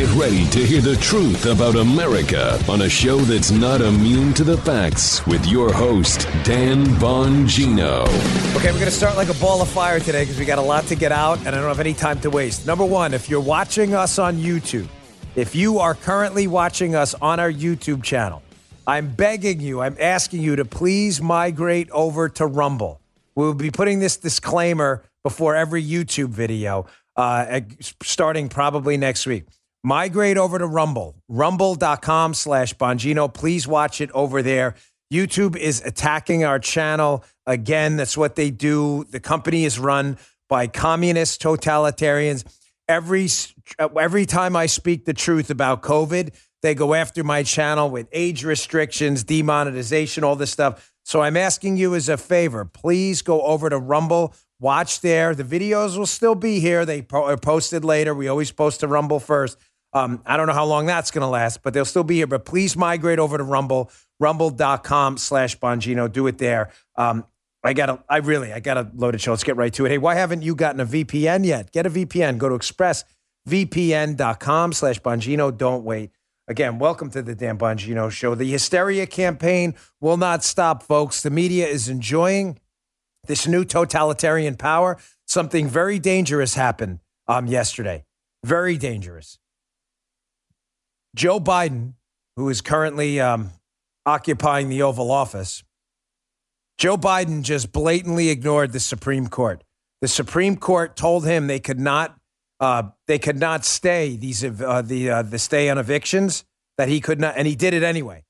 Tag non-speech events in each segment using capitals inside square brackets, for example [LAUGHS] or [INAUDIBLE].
Get ready to hear the truth about America on a show that's not immune to the facts with your host, Dan Bongino. Okay, we're going to start like a ball of fire today because we got a lot to get out and I don't have any time to waste. Number one, if you're watching us on YouTube, if you are currently watching us on our YouTube channel, I'm begging you, I'm asking you to please migrate over to Rumble. We'll be putting this disclaimer before every YouTube video, uh, starting probably next week migrate over to Rumble, rumble.com slash Bongino. Please watch it over there. YouTube is attacking our channel. Again, that's what they do. The company is run by communist totalitarians. Every, every time I speak the truth about COVID, they go after my channel with age restrictions, demonetization, all this stuff. So I'm asking you as a favor, please go over to Rumble, watch there. The videos will still be here. They are posted later. We always post to Rumble first. Um, I don't know how long that's going to last, but they'll still be here. But please migrate over to Rumble, rumble.com slash Bongino. Do it there. Um, I got to, I really, I got a loaded show. Let's get right to it. Hey, why haven't you gotten a VPN yet? Get a VPN. Go to expressvpn.com slash Bongino. Don't wait. Again, welcome to the Dan Bongino Show. The hysteria campaign will not stop, folks. The media is enjoying this new totalitarian power. Something very dangerous happened um, yesterday. Very dangerous. Joe Biden, who is currently um, occupying the Oval Office, Joe Biden just blatantly ignored the Supreme Court. The Supreme Court told him they could not uh, they could not stay these uh, the uh, the stay on evictions that he could not, and he did it anyway.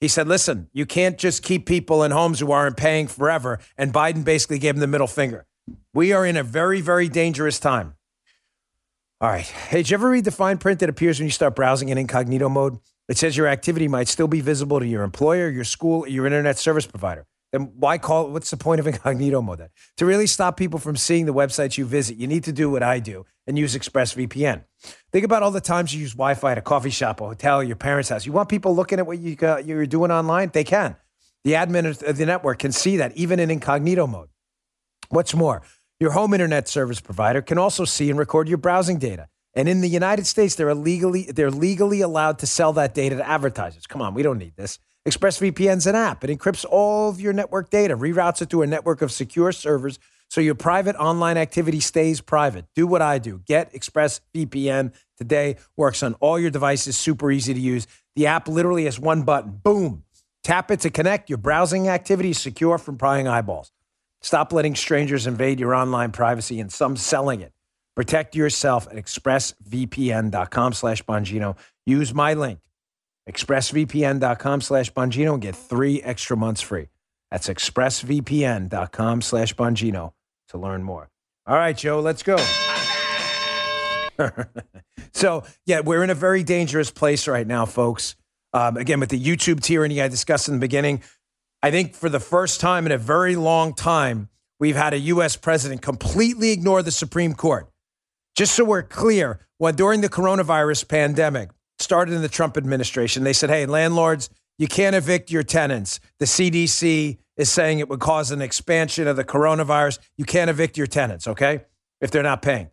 He said, "Listen, you can't just keep people in homes who aren't paying forever." And Biden basically gave him the middle finger. We are in a very very dangerous time. All right. Hey, did you ever read the fine print that appears when you start browsing in incognito mode? It says your activity might still be visible to your employer, your school, your internet service provider. Then why call? What's the point of [LAUGHS] incognito mode then? To really stop people from seeing the websites you visit, you need to do what I do and use ExpressVPN. Think about all the times you use Wi-Fi at a coffee shop, a hotel, your parents' house. You want people looking at what you got, you're doing online? They can. The admin of the network can see that even in incognito mode. What's more, your home internet service provider can also see and record your browsing data. And in the United States, they're legally they're legally allowed to sell that data to advertisers. Come on, we don't need this. ExpressVPN's an app. It encrypts all of your network data, reroutes it to a network of secure servers so your private online activity stays private. Do what I do. Get ExpressVPN today. Works on all your devices, super easy to use. The app literally has one button. Boom. Tap it to connect. Your browsing activity is secure from prying eyeballs. Stop letting strangers invade your online privacy and some selling it. Protect yourself at expressvpn.com slash Bongino. Use my link, expressvpn.com slash Bongino, and get three extra months free. That's expressvpn.com slash Bongino to learn more. All right, Joe, let's go. [LAUGHS] so, yeah, we're in a very dangerous place right now, folks. Um, again, with the YouTube tyranny I discussed in the beginning, I think for the first time in a very long time, we've had a U.S. president completely ignore the Supreme Court. Just so we're clear, when during the coronavirus pandemic started in the Trump administration, they said, hey, landlords, you can't evict your tenants. The CDC is saying it would cause an expansion of the coronavirus. You can't evict your tenants, okay, if they're not paying.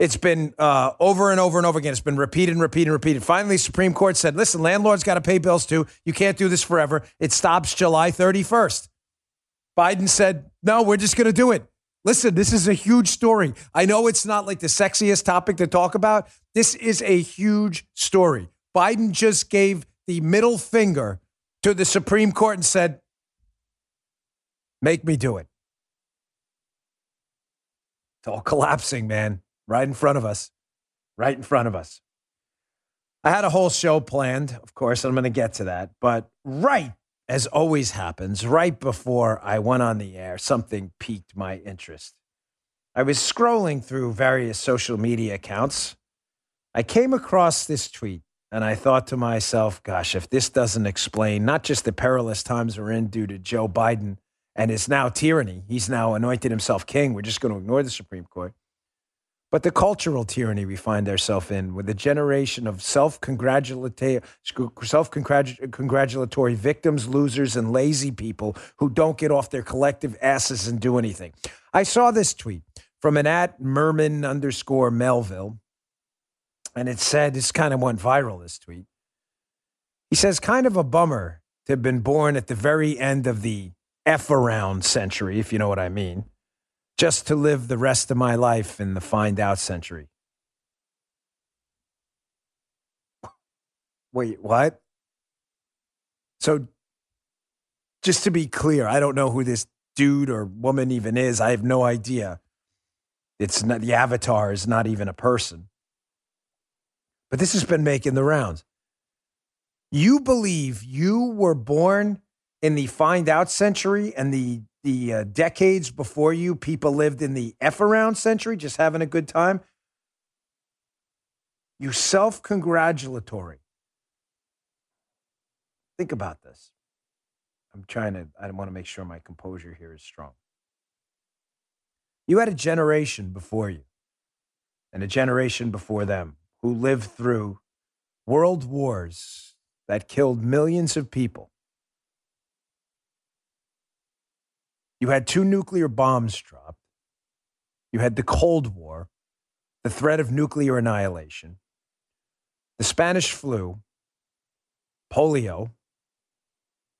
It's been uh, over and over and over again. It's been repeated and repeated and repeated. Finally, Supreme Court said, listen, landlords got to pay bills too. You can't do this forever. It stops July 31st. Biden said, no, we're just going to do it. Listen, this is a huge story. I know it's not like the sexiest topic to talk about. This is a huge story. Biden just gave the middle finger to the Supreme Court and said, make me do it. It's all collapsing, man right in front of us, right in front of us. I had a whole show planned, of course, I'm going to get to that. But right as always happens, right before I went on the air, something piqued my interest. I was scrolling through various social media accounts. I came across this tweet and I thought to myself, gosh, if this doesn't explain not just the perilous times we're in due to Joe Biden and his now tyranny, he's now anointed himself king. We're just going to ignore the Supreme Court. But the cultural tyranny we find ourselves in, with a generation of self congratulatory victims, losers, and lazy people who don't get off their collective asses and do anything. I saw this tweet from an at Merman underscore Melville. And it said, this kind of went viral, this tweet. He says, kind of a bummer to have been born at the very end of the F around century, if you know what I mean, just to live the rest of my life in the find out century. Wait, what? So, just to be clear, I don't know who this dude or woman even is. I have no idea. It's not the avatar is not even a person. But this has been making the rounds. You believe you were born in the find out century and the the uh, decades before you, people lived in the F around century, just having a good time. You self congratulatory. Think about this. I'm trying to, I want to make sure my composure here is strong. You had a generation before you and a generation before them who lived through world wars that killed millions of people. You had two nuclear bombs dropped. You had the Cold War, the threat of nuclear annihilation, the Spanish flu, polio,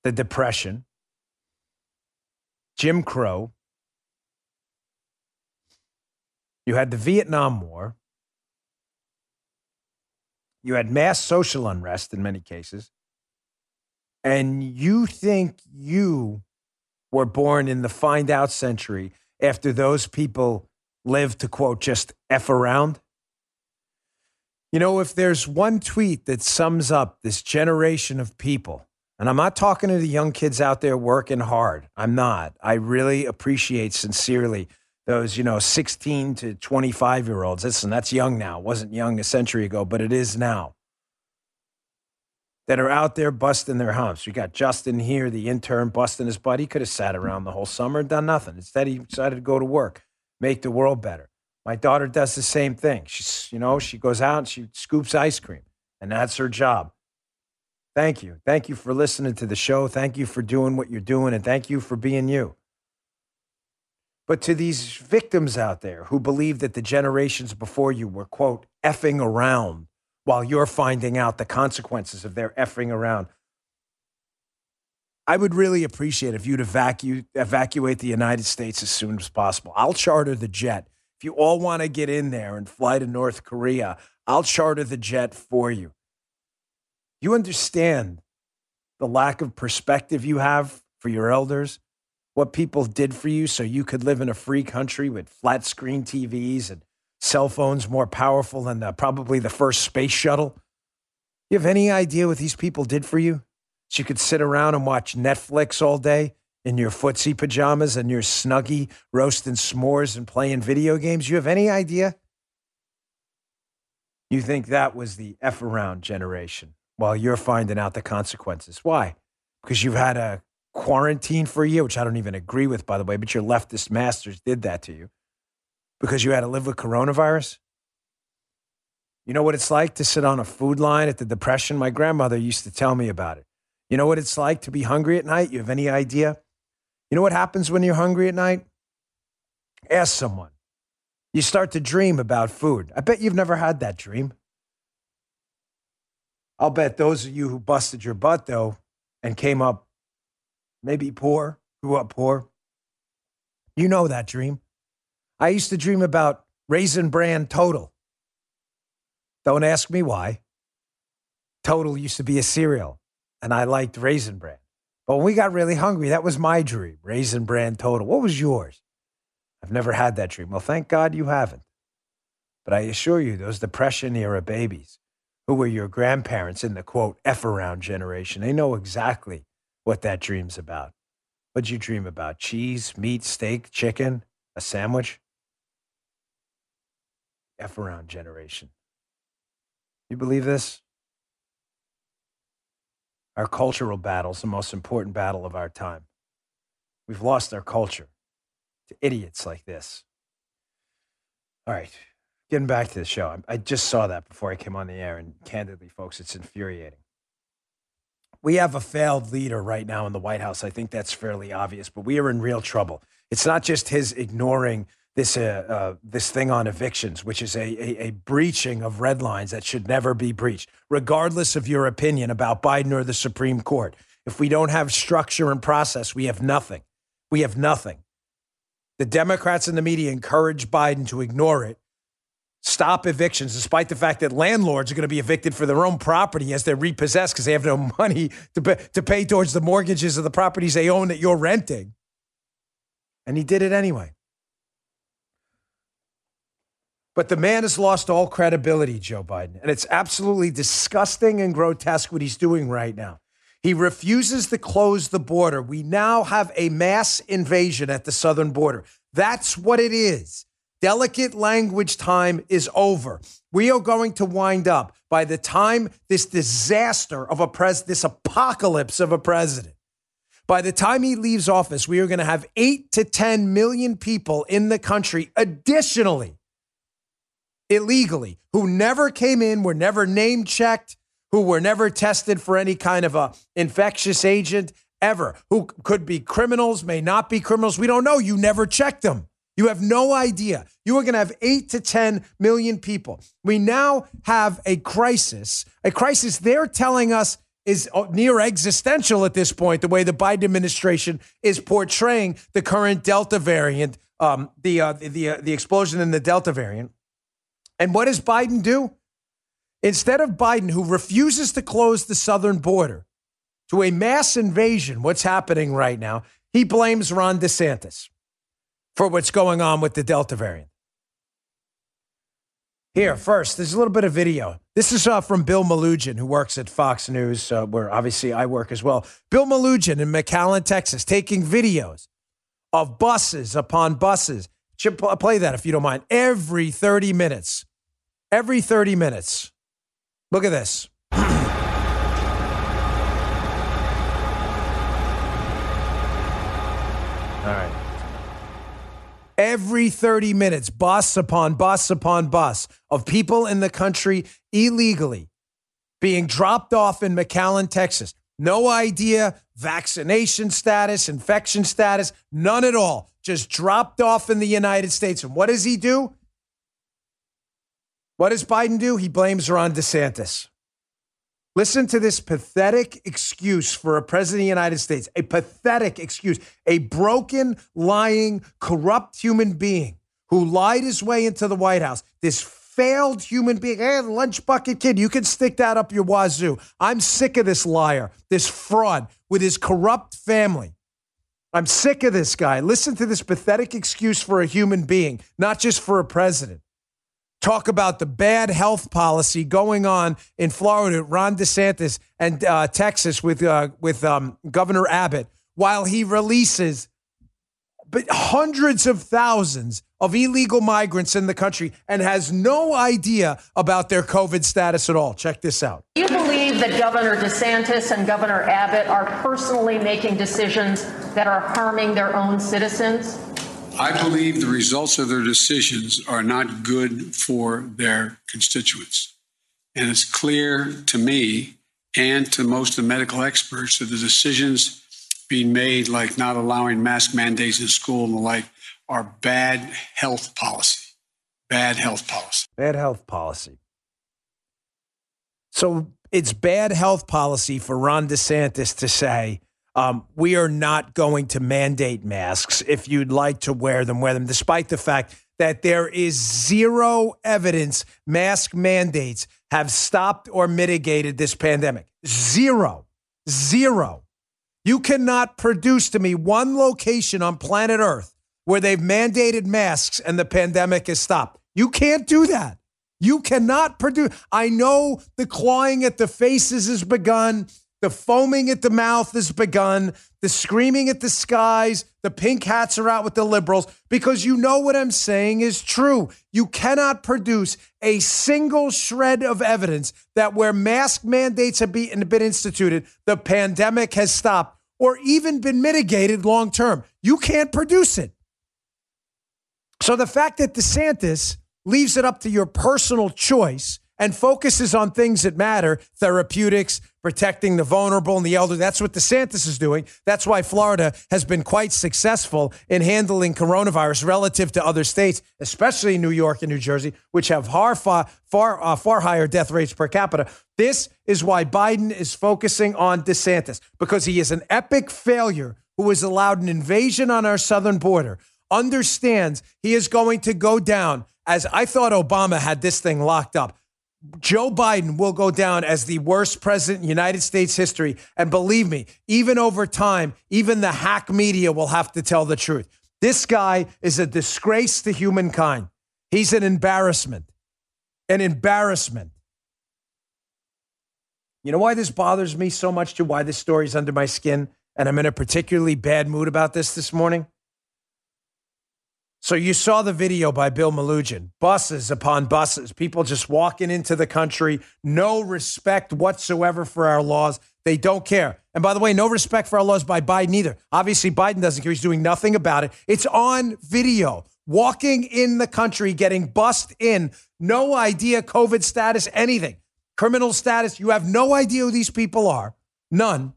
the Depression, Jim Crow. You had the Vietnam War. You had mass social unrest in many cases. And you think you were born in the find out century after those people lived to quote, just F around? You know, if there's one tweet that sums up this generation of people, and I'm not talking to the young kids out there working hard. I'm not. I really appreciate sincerely those, you know, 16 to 25 year olds. Listen, that's young now. It wasn't young a century ago, but it is now. That are out there busting their humps. We got Justin here, the intern, busting his butt. He could have sat around the whole summer and done nothing. Instead, he decided to go to work, make the world better. My daughter does the same thing. She's, you know, she goes out and she scoops ice cream, and that's her job. Thank you. Thank you for listening to the show. Thank you for doing what you're doing, and thank you for being you. But to these victims out there who believe that the generations before you were, quote, effing around while you're finding out the consequences of their effing around, I would really appreciate if you'd evacu- evacuate the United States as soon as possible. I'll charter the jet. If you all want to get in there and fly to North Korea, I'll charter the jet for you. You understand the lack of perspective you have for your elders? what people did for you so you could live in a free country with flat screen TVs and cell phones more powerful than the, probably the first space shuttle. You have any idea what these people did for you? So you could sit around and watch Netflix all day in your footsie pajamas and your snuggie roasting s'mores and playing video games. You have any idea? You think that was the F around generation while you're finding out the consequences. Why? Because you've had a quarantine for a year, which I don't even agree with, by the way, but your leftist masters did that to you because you had to live with coronavirus. You know what it's like to sit on a food line at the Depression? My grandmother used to tell me about it. You know what it's like to be hungry at night? You have any idea? You know what happens when you're hungry at night? Ask someone. You start to dream about food. I bet you've never had that dream. I'll bet those of you who busted your butt, though, and came up maybe poor, grew up poor. You know that dream. I used to dream about Raisin Bran Total. Don't ask me why. Total used to be a cereal, and I liked Raisin Bran. But when we got really hungry, that was my dream Raisin Bran Total. What was yours? I've never had that dream. Well, thank God you haven't. But I assure you, those Depression era babies who were your grandparents in the quote F around generation, they know exactly what that dream's about. What'd you dream about? Cheese, meat, steak, chicken, a sandwich? F around generation. You believe this? Our cultural battle is the most important battle of our time. We've lost our culture to idiots like this. All right, getting back to the show. I just saw that before I came on the air, and candidly, folks, it's infuriating we have a failed leader right now in the White House. I think that's fairly obvious, but we are in real trouble. It's not just his ignoring this uh, uh, this thing on evictions, which is a, a, a breaching of red lines that should never be breached, regardless of your opinion about Biden or the Supreme Court. If we don't have structure and process, we have nothing. We have nothing. The Democrats and the media encourage Biden to ignore it, stop evictions, despite the fact that landlords are going to be evicted for their own property as they're repossessed because they have no [LAUGHS] money to to pay towards the mortgages of the properties they own that you're renting. And he did it anyway. But the man has lost all credibility, Joe Biden. And it's absolutely disgusting and grotesque what he's doing right now. He refuses to close the border. We now have a mass invasion at the southern border. That's what it is. Delicate language time is over. We are going to wind up by the time this disaster of a pres this apocalypse of a president. By the time he leaves office, we are going to have 8 to 10 million people in the country additionally illegally who never came in, were never name checked, who were never tested for any kind of a infectious agent ever, who could be criminals, may not be criminals. We don't know. You never checked them. You have no idea. You are going to have eight to 10 million people. We now have a crisis, a crisis they're telling us is near existential at this point, the way the Biden administration is portraying the current Delta variant, um, the, uh, the, uh, the explosion in the Delta variant. And what does Biden do? Instead of Biden, who refuses to close the southern border to a mass invasion, what's happening right now, he blames Ron DeSantis for what's going on with the Delta variant. Here, first, there's a little bit of video. This is uh, from Bill Melugin, who works at Fox News, uh, where obviously I work as well. Bill Melugin in McAllen, Texas, taking videos of buses upon buses. Play that if you don't mind. Every 30 minutes, every 30 minutes. Look at this. All right. Every 30 minutes, bus upon bus upon bus of people in the country illegally being dropped off in McAllen, Texas. No idea, vaccination status, infection status, none at all. Just dropped off in the United States. And what does he do? What does Biden do? He blames Ron DeSantis. Listen to this pathetic excuse for a president of the United States. A pathetic excuse. A broken, lying, corrupt human being who lied his way into the White House. This failed human being. Hey, lunch bucket kid, you can stick that up your wazoo. I'm sick of this liar, this fraud with his corrupt family. I'm sick of this guy. Listen to this pathetic excuse for a human being, not just for a president talk about the bad health policy going on in Florida, Ron DeSantis and uh, Texas with uh, with um, Governor Abbott, while he releases but hundreds of thousands of illegal migrants in the country and has no idea about their COVID status at all. Check this out. Do you believe that Governor DeSantis and Governor Abbott are personally making decisions that are harming their own citizens? I believe the results of their decisions are not good for their constituents. And it's clear to me and to most of the medical experts that the decisions being made, like not allowing mask mandates in school and the like, are bad health policy. Bad health policy. Bad health policy. So it's bad health policy for Ron DeSantis to say, um, we are not going to mandate masks. If you'd like to wear them, wear them, despite the fact that there is zero evidence mask mandates have stopped or mitigated this pandemic. Zero. Zero. You cannot produce to me one location on planet Earth where they've mandated masks and the pandemic has stopped. You can't do that. You cannot produce. I know the clawing at the faces has begun. The foaming at the mouth has begun. The screaming at the skies. The pink hats are out with the liberals because you know what I'm saying is true. You cannot produce a single shred of evidence that where mask mandates have been, instituted, the pandemic has stopped or even been mitigated long term. You can't produce it. So the fact that DeSantis leaves it up to your personal choice and focuses on things that matter therapeutics, protecting the vulnerable and the elderly. That's what DeSantis is doing. That's why Florida has been quite successful in handling coronavirus relative to other states, especially New York and New Jersey, which have far, far, far, uh, far higher death rates per capita. This is why Biden is focusing on DeSantis because he is an epic failure who has allowed an invasion on our southern border, understands he is going to go down as I thought Obama had this thing locked up. Joe Biden will go down as the worst president in United States history. And believe me, even over time, even the hack media will have to tell the truth. This guy is a disgrace to humankind. He's an embarrassment. An embarrassment. You know why this bothers me so much, to why this story's under my skin? And I'm in a particularly bad mood about this this morning? So you saw the video by Bill Melugin. Buses upon buses, people just walking into the country, no respect whatsoever for our laws. They don't care. And by the way, no respect for our laws by Biden either. Obviously, Biden doesn't care. He's doing nothing about it. It's on video. Walking in the country, getting bussed in, no idea COVID status, anything. Criminal status, you have no idea who these people are. None.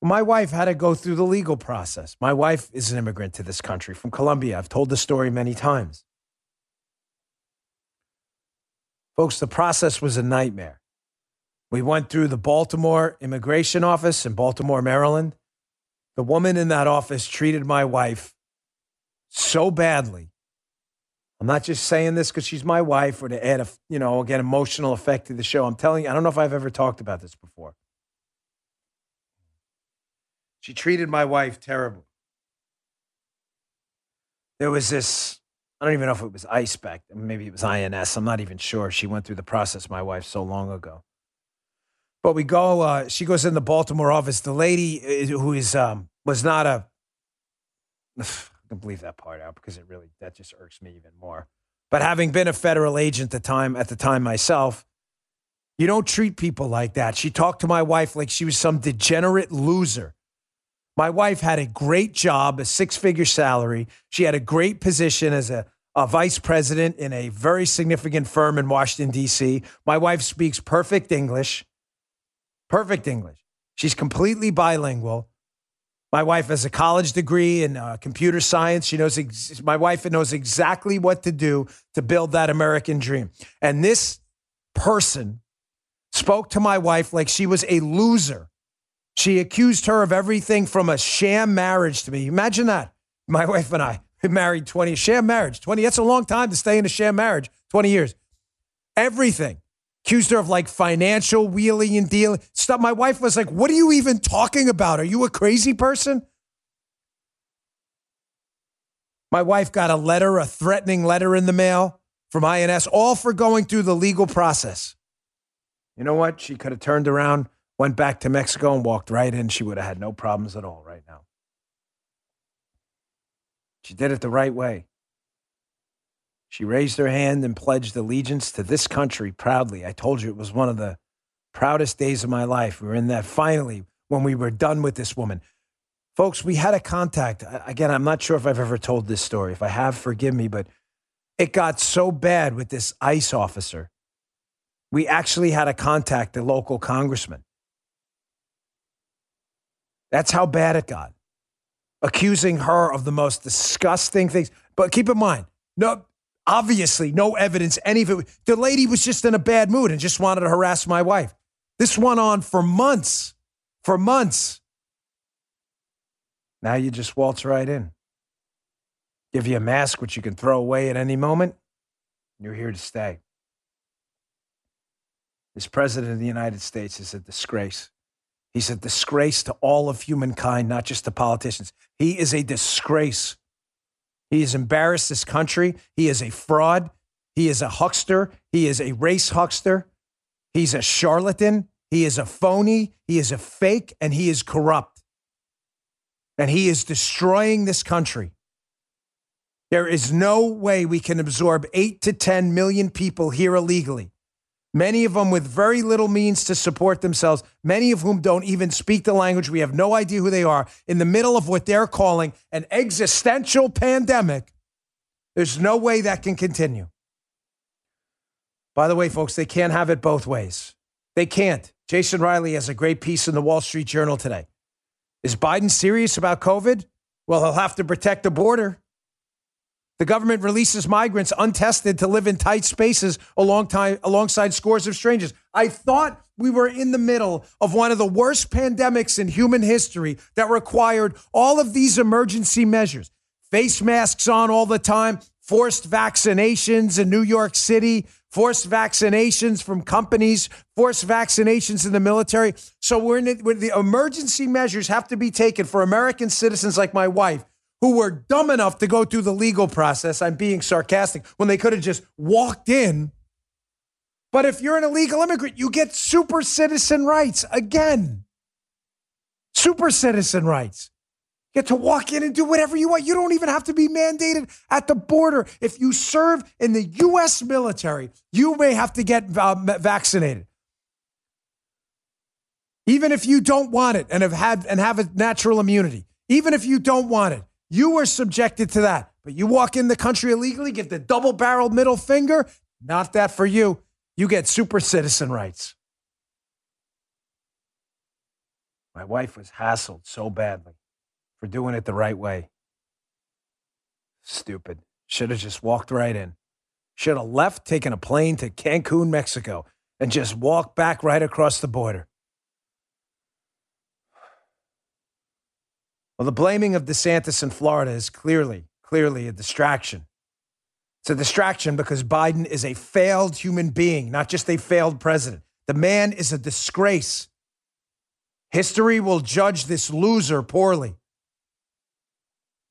My wife had to go through the legal process. My wife is an immigrant to this country from Colombia. I've told the story many times. Folks, the process was a nightmare. We went through the Baltimore immigration office in Baltimore, Maryland. The woman in that office treated my wife so badly. I'm not just saying this because she's my wife or to add a, you know, again, emotional effect to the show. I'm telling you, I don't know if I've ever talked about this before. She treated my wife terrible. There was this, I don't even know if it was ICE back, maybe it was INS. I'm not even sure. She went through the process, my wife, so long ago. But we go, uh, she goes in the Baltimore office. The lady uh, who is, um, was not a, [SIGHS] I can believe that part out because it really, that just irks me even more. But having been a federal agent at the time, at the time myself, you don't treat people like that. She talked to my wife like she was some degenerate loser. My wife had a great job, a six figure salary. She had a great position as a, a vice president in a very significant firm in Washington, D.C. My wife speaks perfect English, perfect English. She's completely bilingual. My wife has a college degree in uh, computer science. She knows ex- my wife knows exactly what to do to build that American dream. And this person spoke to my wife like she was a loser she accused her of everything from a sham marriage to me. Imagine that. My [LAUGHS] wife and I [LAUGHS] married 20, sham marriage, 20. That's a long time to stay in a sham marriage, 20 years. Everything. Accused her of like financial wheeling and dealing stuff. My wife was like, What are you even talking about? Are you a crazy person? My wife got a letter, a threatening letter in the mail from INS, all for going through the legal process. You know what? She could have turned around went back to Mexico and walked right in, she would have had no problems at all right now. She did it the right way. She raised her hand and pledged allegiance to this country proudly. I told you it was one of the proudest days of my life. We were in that finally when we were done with this woman. Folks, we had a contact. Again, I'm not sure if I've ever told this story. If I have, forgive me, but it got so bad with this ICE officer. We actually had to contact the local congressman. That's how bad it got. Accusing her of the most disgusting things. But keep in mind, no, obviously, no evidence, any of it. The lady was just in a bad mood and just wanted to harass my wife. This went on for months, for months. Now you just waltz right in. Give you a mask, which you can throw away at any moment. You're here to stay. This president of the United States is a disgrace. He's a disgrace to all of humankind, not just the politicians. He is a disgrace. He has embarrassed this country. He is a fraud. He is a huckster. He is a race huckster. He's a charlatan. He is a phony. He is a fake, and he is corrupt. And he is destroying this country. There is no way we can absorb eight to 10 million people here illegally many of them with very little means to support themselves, many of whom don't even speak the language. We have no idea who they are in the middle of what they're calling an existential pandemic. There's no way that can continue. By the way, folks, they can't have it both ways. They can't. Jason Riley has a great piece in the Wall Street Journal today. Is Biden serious about COVID? Well, he'll have to protect the border. The government releases migrants untested to live in tight spaces alongside scores of strangers. I thought we were in the middle of one of the worst pandemics in human history that required all of these emergency measures face masks on all the time, forced vaccinations in New York City, forced vaccinations from companies, forced vaccinations in the military. So we're in it, the emergency measures have to be taken for American citizens like my wife who were dumb enough to go through the legal process. I'm being sarcastic when they could have just walked in. But if you're an illegal immigrant, you get super citizen rights again. Super citizen rights. You get to walk in and do whatever you want. You don't even have to be mandated at the border. If you serve in the U.S. military, you may have to get uh, vaccinated. Even if you don't want it and have had and have a natural immunity, even if you don't want it, you were subjected to that. But you walk in the country illegally, get the double barreled middle finger. Not that for you. You get super citizen rights. My wife was hassled so badly for doing it the right way. Stupid. Should have just walked right in. Should have left, taken a plane to Cancun, Mexico, and just walked back right across the border. Well, the blaming of DeSantis in Florida is clearly, clearly a distraction. It's a distraction because Biden is a failed human being, not just a failed president. The man is a disgrace. History will judge this loser poorly.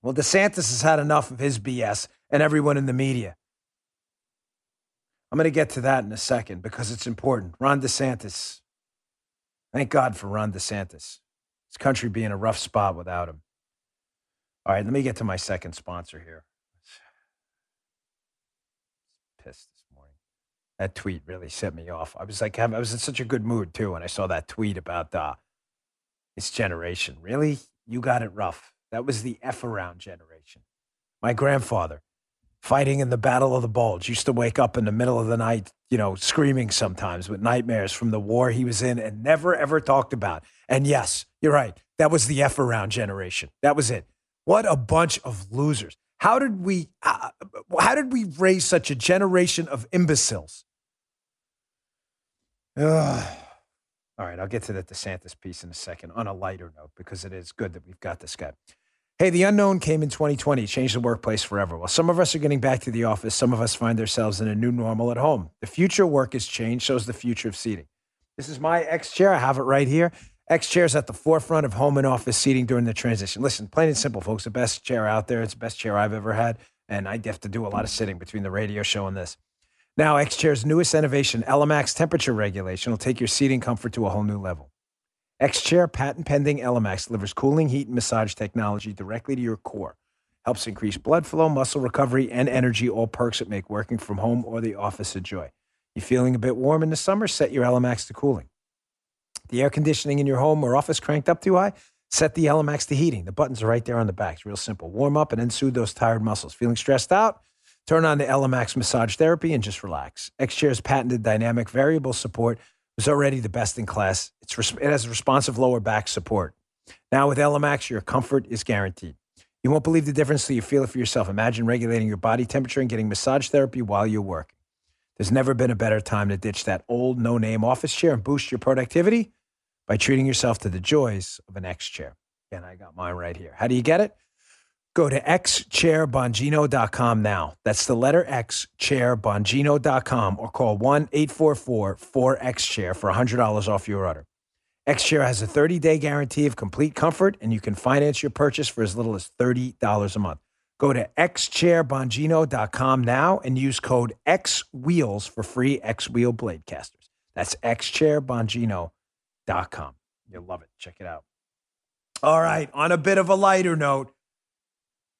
Well, DeSantis has had enough of his BS and everyone in the media. I'm going to get to that in a second because it's important. Ron DeSantis. Thank God for Ron DeSantis. This country be in a rough spot without him. All right, let me get to my second sponsor here. [SIGHS] Pissed this morning. That tweet really set me off. I was like, I was in such a good mood too when I saw that tweet about uh, this generation. Really, you got it rough. That was the F around generation. My grandfather, fighting in the Battle of the Bulge, used to wake up in the middle of the night, you know, screaming sometimes with nightmares from the war he was in and never ever talked about. And yes, you're right. That was the F around generation. That was it. What a bunch of losers. How did we uh, how did we raise such a generation of imbeciles? Ugh. All right, I'll get to the DeSantis piece in a second on a lighter note because it is good that we've got this guy. Hey, the unknown came in 2020, changed the workplace forever. While some of us are getting back to the office. Some of us find ourselves in a new normal at home. The future work has changed, so is the future of seating. This is my X chair. I have it right here. X chairs at the forefront of home and office seating during the transition. Listen, plain and simple, folks. The best chair out there. It's the best chair I've ever had. And I have to do a lot of sitting between the radio show and this. Now, X Chair's newest innovation, ELEMAX temperature regulation, will take your seating comfort to a whole new level. X-Chair patent pending ELEMAX delivers cooling, heat, and massage technology directly to your core. Helps increase blood flow, muscle recovery, and energy, all perks that make working from home or the office a joy. You feeling a bit warm in the summer? Set your ELEMAX to cooling. The air conditioning in your home or office cranked up too high? Set the ELEMAX to heating. The buttons are right there on the back. It's real simple. Warm up and then soothe those tired muscles. Feeling stressed out? Turn on the ELEMAX massage therapy and just relax. X-Chair's patented dynamic variable support is already the best in class. It's it has responsive lower back support. Now with ELEMAX, your comfort is guaranteed. You won't believe the difference till you feel it for yourself. Imagine regulating your body temperature and getting massage therapy while you work. There's never been a better time to ditch that old no-name office chair and boost your productivity by treating yourself to the joys of an X chair. And I got mine right here. How do you get it? Go to xchairbongino.com now. That's the letter X, chairbongino.com, or call 1 844 4XChair for $100 off your order. XChair has a 30 day guarantee of complete comfort, and you can finance your purchase for as little as $30 a month. Go to xchairbongino.com now and use code XWheels for free X Wheel blade casters. That's xchairbongino.com. You'll love it. Check it out. All right, on a bit of a lighter note,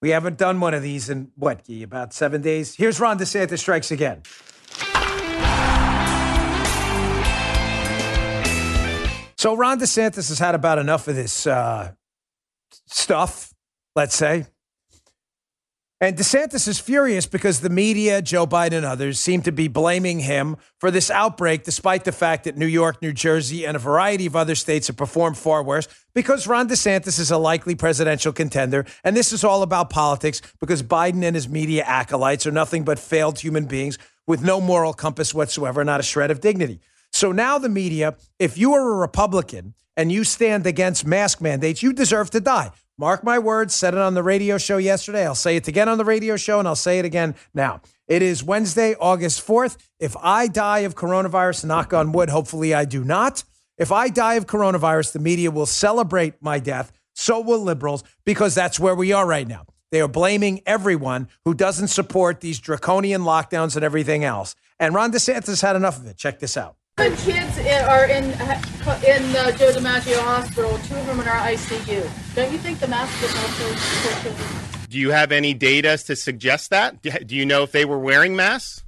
we haven't done one of these in what, Guy, about seven days? Here's Ron DeSantis strikes again. So Ron DeSantis has had about enough of this uh, stuff, let's say. And DeSantis is furious because the media, Joe Biden, and others seem to be blaming him for this outbreak, despite the fact that New York, New Jersey, and a variety of other states have performed far worse because Ron DeSantis is a likely presidential contender. And this is all about politics because Biden and his media acolytes are nothing but failed human beings with no moral compass whatsoever, not a shred of dignity. So now the media, if you are a Republican and you stand against mask mandates, you deserve to die. Mark my words, said it on the radio show yesterday. I'll say it again on the radio show, and I'll say it again now. It is Wednesday, August 4th. If I die of coronavirus, knock on wood, hopefully I do not. If I die of coronavirus, the media will celebrate my death. So will liberals, because that's where we are right now. They are blaming everyone who doesn't support these draconian lockdowns and everything else. And Ron DeSantis had enough of it. Check this out. The kids are in in the Joe DiMaggio Hospital. Two of them are in ICU. Don't you think the mask is also for? Do you have any data to suggest that? Do you know if they were wearing masks?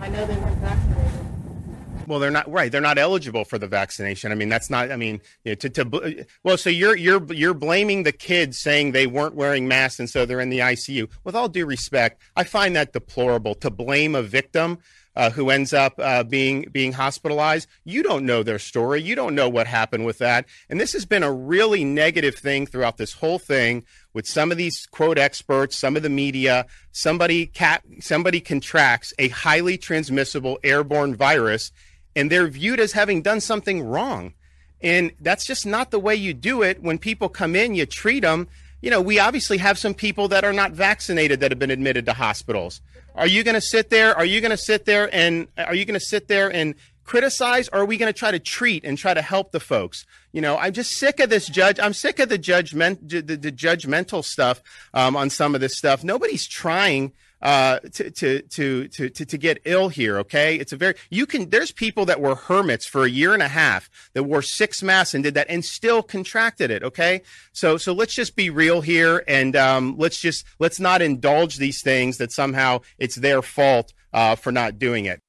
I know they weren't vaccinated. Well, they're not right. They're not eligible for the vaccination. I mean, that's not. I mean, you know, to, to well, so you're you're you're blaming the kids saying they weren't wearing masks and so they're in the ICU. With all due respect, I find that deplorable. To blame a victim uh, who ends up uh, being being hospitalized. You don't know their story. You don't know what happened with that. And this has been a really negative thing throughout this whole thing with some of these quote experts, some of the media. Somebody cat, somebody contracts a highly transmissible airborne virus, and they're viewed as having done something wrong. And that's just not the way you do it. When people come in, you treat them. You know, we obviously have some people that are not vaccinated that have been admitted to hospitals. Are you going to sit there? Are you going to sit there and are you going to sit there and criticize or are we going to try to treat and try to help the folks you know i'm just sick of this judge i'm sick of the judgment the, the judgmental stuff um, on some of this stuff nobody's trying uh, to, to, to, to, to get ill here. Okay. It's a very, you can, there's people that were hermits for a year and a half that wore six masks and did that and still contracted it. Okay. So, so let's just be real here and, um, let's just, let's not indulge these things that somehow it's their fault, uh, for not doing it.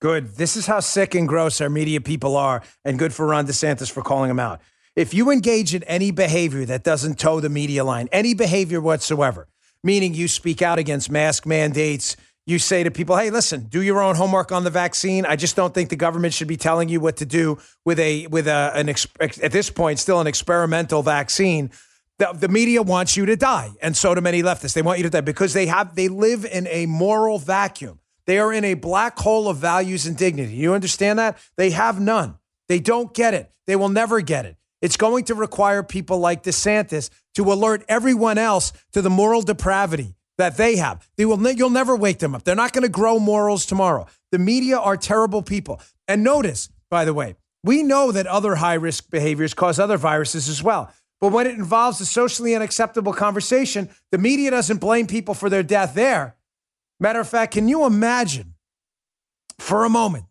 Good. This is how sick and gross our media people are, and good for Ron DeSantis for calling them out. If you engage in any behavior that doesn't toe the media line, any behavior whatsoever, meaning you speak out against mask mandates. You say to people, hey, listen, do your own homework on the vaccine. I just don't think the government should be telling you what to do with a with a an at this point still an experimental vaccine. The, the media wants you to die, and so do many leftists. They want you to die because they have they live in a moral vacuum. They are in a black hole of values and dignity. You understand that? They have none. They don't get it. They will never get it. It's going to require people like DeSantis to alert everyone else to the moral depravity that they have. They will you'll never wake them up. They're not going to grow morals tomorrow. The media are terrible people. And notice, by the way, we know that other high-risk behaviors cause other viruses as well. But when it involves a socially unacceptable conversation, the media doesn't blame people for their death there. Matter of fact, can you imagine for a moment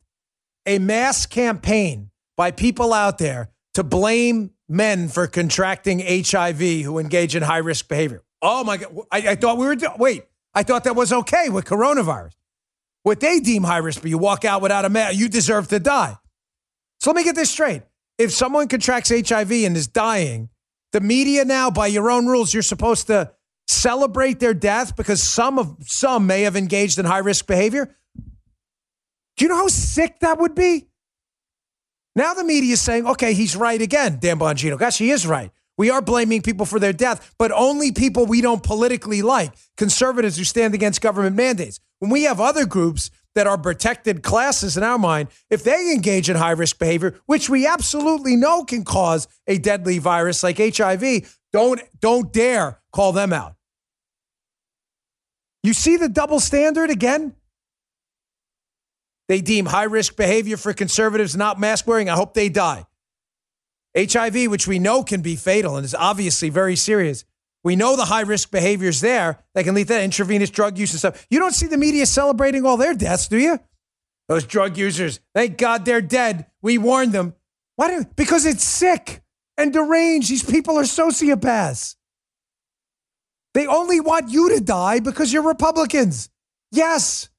a mass campaign by people out there to blame men for contracting HIV who engage in high risk behavior. Oh my God. I, I thought we were, do- wait, I thought that was okay with coronavirus. What they deem high risk, but you walk out without a mask, you deserve to die. So let me get this straight. If someone contracts HIV and is dying, the media now, by your own rules, you're supposed to celebrate their death because some of some may have engaged in high risk behavior. Do you know how sick that would be? Now the media is saying, okay, he's right again, Dan Bongino. Gosh, he is right. We are blaming people for their death, but only people we don't politically like, conservatives who stand against government mandates. When we have other groups that are protected classes in our mind, if they engage in high risk behavior, which we absolutely know can cause a deadly virus like HIV, don't, don't dare call them out. You see the double standard again? They deem high risk behavior for conservatives not mask wearing. I hope they die. HIV, which we know can be fatal and is obviously very serious. We know the high risk behaviors there that can lead to intravenous drug use and stuff. You don't see the media celebrating all their deaths, do you? Those drug users, thank God they're dead. We warned them. Why do? Because it's sick and deranged. These people are sociopaths. They only want you to die because you're Republicans. Yes,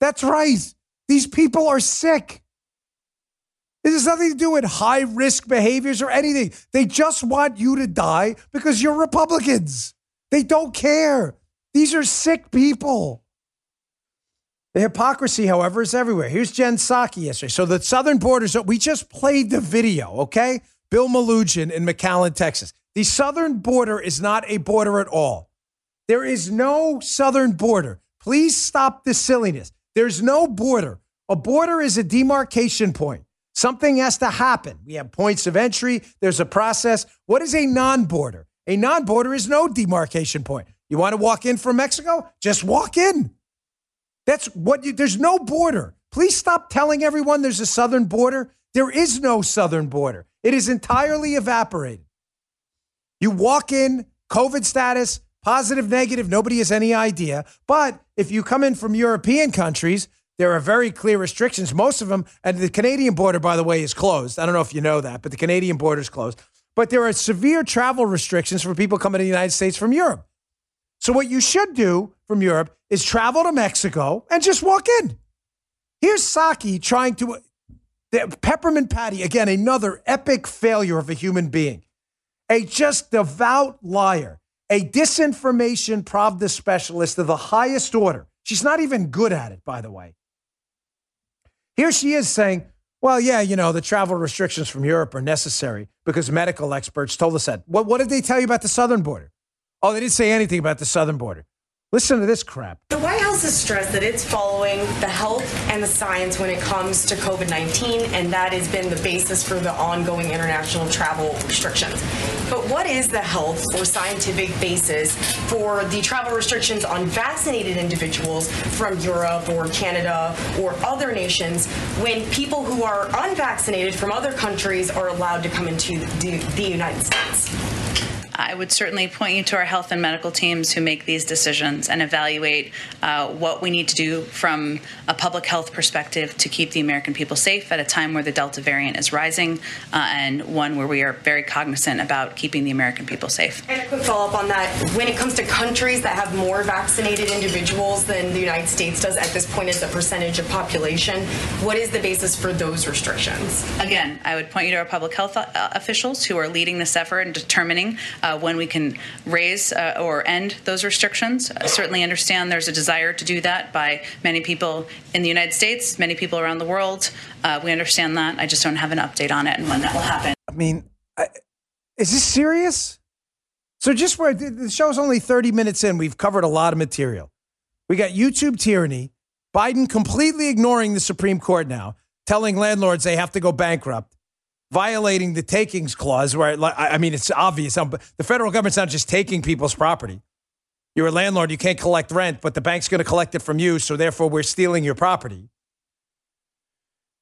that's right. These people are sick. This has nothing to do with high risk behaviors or anything. They just want you to die because you're Republicans. They don't care. These are sick people. The hypocrisy, however, is everywhere. Here's Jen Psaki yesterday. So the southern borders, we just played the video, okay? Bill Melugin in McAllen, Texas. The southern border is not a border at all. There is no southern border. Please stop this silliness. There's no border. A border is a demarcation point. Something has to happen. We have points of entry, there's a process. What is a non border? A non border is no demarcation point. You want to walk in from Mexico? Just walk in. That's what you, there's no border. Please stop telling everyone there's a southern border. There is no southern border, it is entirely evaporated. You walk in, COVID status, positive, negative, nobody has any idea. But if you come in from European countries, there are very clear restrictions. Most of them, and the Canadian border, by the way, is closed. I don't know if you know that, but the Canadian border is closed. But there are severe travel restrictions for people coming to the United States from Europe. So, what you should do from Europe is travel to Mexico and just walk in. Here's Psaki trying to, Peppermint Patty, again, another epic failure of a human being, a just devout liar, a disinformation Pravda specialist of the highest order. She's not even good at it, by the way. Here she is saying, well, yeah, you know, the travel restrictions from Europe are necessary because medical experts told us that. What, what did they tell you about the southern border? Oh, they didn't say anything about the southern border. Listen to this crap. The White House has stressed that it's following the health and the science when it comes to COVID 19, and that has been the basis for the ongoing international travel restrictions. But what is the health or scientific basis for the travel restrictions on vaccinated individuals from Europe or Canada or other nations when people who are unvaccinated from other countries are allowed to come into the, the United States? I would certainly point you to our health and medical teams who make these decisions and evaluate uh, what we need to do from a public health perspective to keep the American people safe at a time where the Delta variant is rising uh, and one where we are very cognizant about keeping the American people safe. And a quick follow up on that. When it comes to countries that have more vaccinated individuals than the United States does at this point as a percentage of population, what is the basis for those restrictions? Again, I would point you to our public health uh, officials who are leading this effort and determining uh, when we can raise uh, or end those restrictions. I certainly understand there's a desire to do that by many people in the United States, many people around the world. Uh, we understand that. I just don't have an update on it and when that will happen. I mean, I, is this serious? So just where the show's only 30 minutes in, we've covered a lot of material. We got YouTube tyranny, Biden completely ignoring the Supreme Court now, telling landlords they have to go bankrupt violating the takings clause, where I mean, it's obvious. Um, the federal government's not just taking people's property. You're a landlord, you can't collect rent, but the bank's going to collect it from you, so therefore we're stealing your property.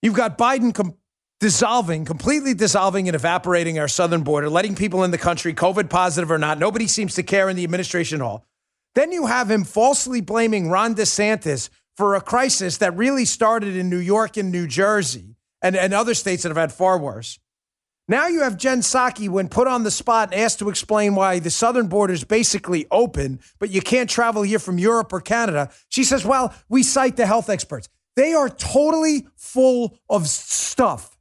You've got Biden com- dissolving, completely dissolving and evaporating our southern border, letting people in the country, COVID positive or not. Nobody seems to care in the administration hall. Then you have him falsely blaming Ron DeSantis for a crisis that really started in New York and New Jersey and, and other states that have had far worse. Now you have Jen Psaki, when put on the spot and asked to explain why the southern border is basically open, but you can't travel here from Europe or Canada. She says, well, we cite the health experts. They are totally full of stuff.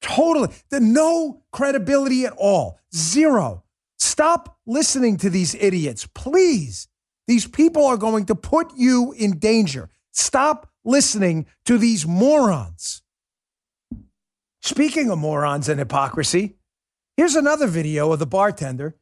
Totally. The no credibility at all. Zero. Stop listening to these idiots, please. These people are going to put you in danger. Stop listening to these morons. Speaking of morons and hypocrisy, here's another video of the bartender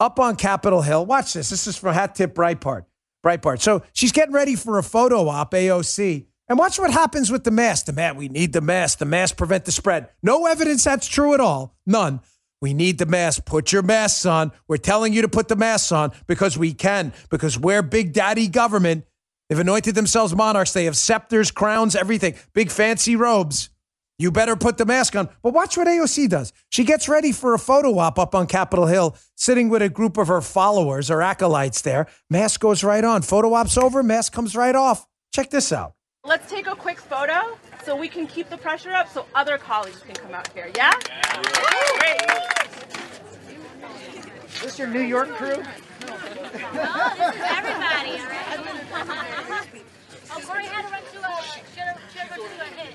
up on Capitol Hill. Watch this. This is from Hat Tip Breitbart. Breitbart. So she's getting ready for a photo op, AOC. And watch what happens with the mask. The mask, we need the mask. The mask prevent the spread. No evidence that's true at all. None. We need the mask. Put your masks on. We're telling you to put the masks on because we can, because we're big daddy government. They've anointed themselves monarchs. They have scepters, crowns, everything, big fancy robes. You better put the mask on. But watch what AOC does. She gets ready for a photo op up on Capitol Hill, sitting with a group of her followers or acolytes there. Mask goes right on. Photo op's over, mask comes right off. Check this out. Let's take a quick photo so we can keep the pressure up so other colleagues can come out here. Yeah? yeah. Great. Is this your New York crew? no, this is everybody, all right? [LAUGHS] oh, Corey had to run to a, should have, should have run to a hit.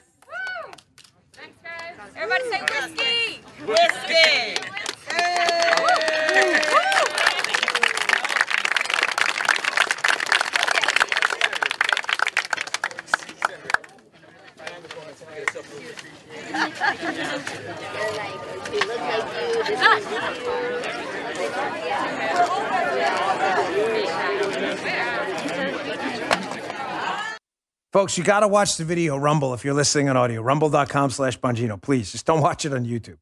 Everybody say whiskey. Whiskey. Folks, you got to watch the video Rumble if you're listening on audio. Rumble.com slash Bongino. Please, just don't watch it on YouTube.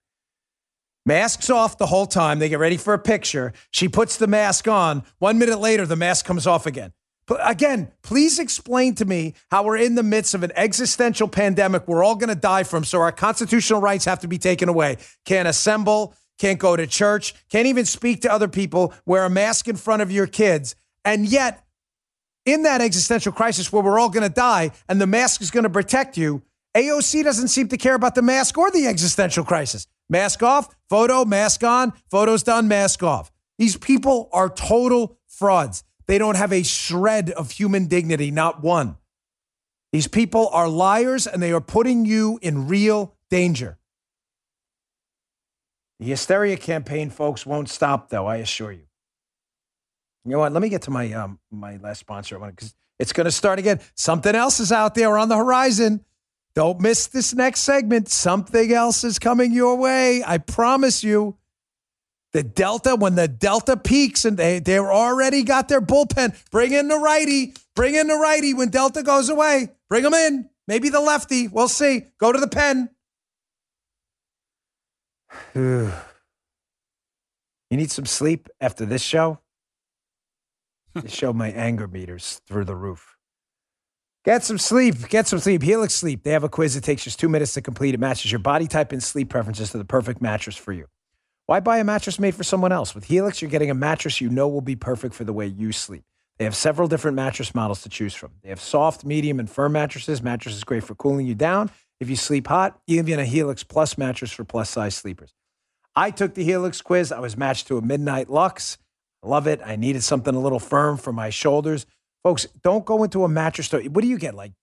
Masks off the whole time. They get ready for a picture. She puts the mask on. One minute later, the mask comes off again. But again, please explain to me how we're in the midst of an existential pandemic we're all going to die from, so our constitutional rights have to be taken away. Can't assemble, can't go to church, can't even speak to other people, wear a mask in front of your kids. And yet, in that existential crisis where we're all going to die and the mask is going to protect you, AOC doesn't seem to care about the mask or the existential crisis. Mask off, photo, mask on, photos done, mask off. These people are total frauds. They don't have a shred of human dignity, not one. These people are liars and they are putting you in real danger. The hysteria campaign, folks, won't stop, though, I assure you. You know what? Let me get to my um my last sponsor because it's going to start again. Something else is out there on the horizon. Don't miss this next segment. Something else is coming your way. I promise you. The Delta, when the Delta peaks and they they're already got their bullpen, bring in the righty, bring in the righty when Delta goes away. Bring them in. Maybe the lefty. We'll see. Go to the pen. [SIGHS] you need some sleep after this show? To show my anger meters through the roof. Get some sleep. Get some sleep. Helix Sleep. They have a quiz that takes just two minutes to complete. It matches your body type and sleep preferences to the perfect mattress for you. Why buy a mattress made for someone else? With Helix, you're getting a mattress you know will be perfect for the way you sleep. They have several different mattress models to choose from. They have soft, medium, and firm mattresses. Mattress is great for cooling you down if you sleep hot. Even a Helix Plus mattress for plus size sleepers. I took the Helix quiz. I was matched to a Midnight Luxe. Love it. I needed something a little firm for my shoulders. Folks, don't go into a mattress store. What do you get? Like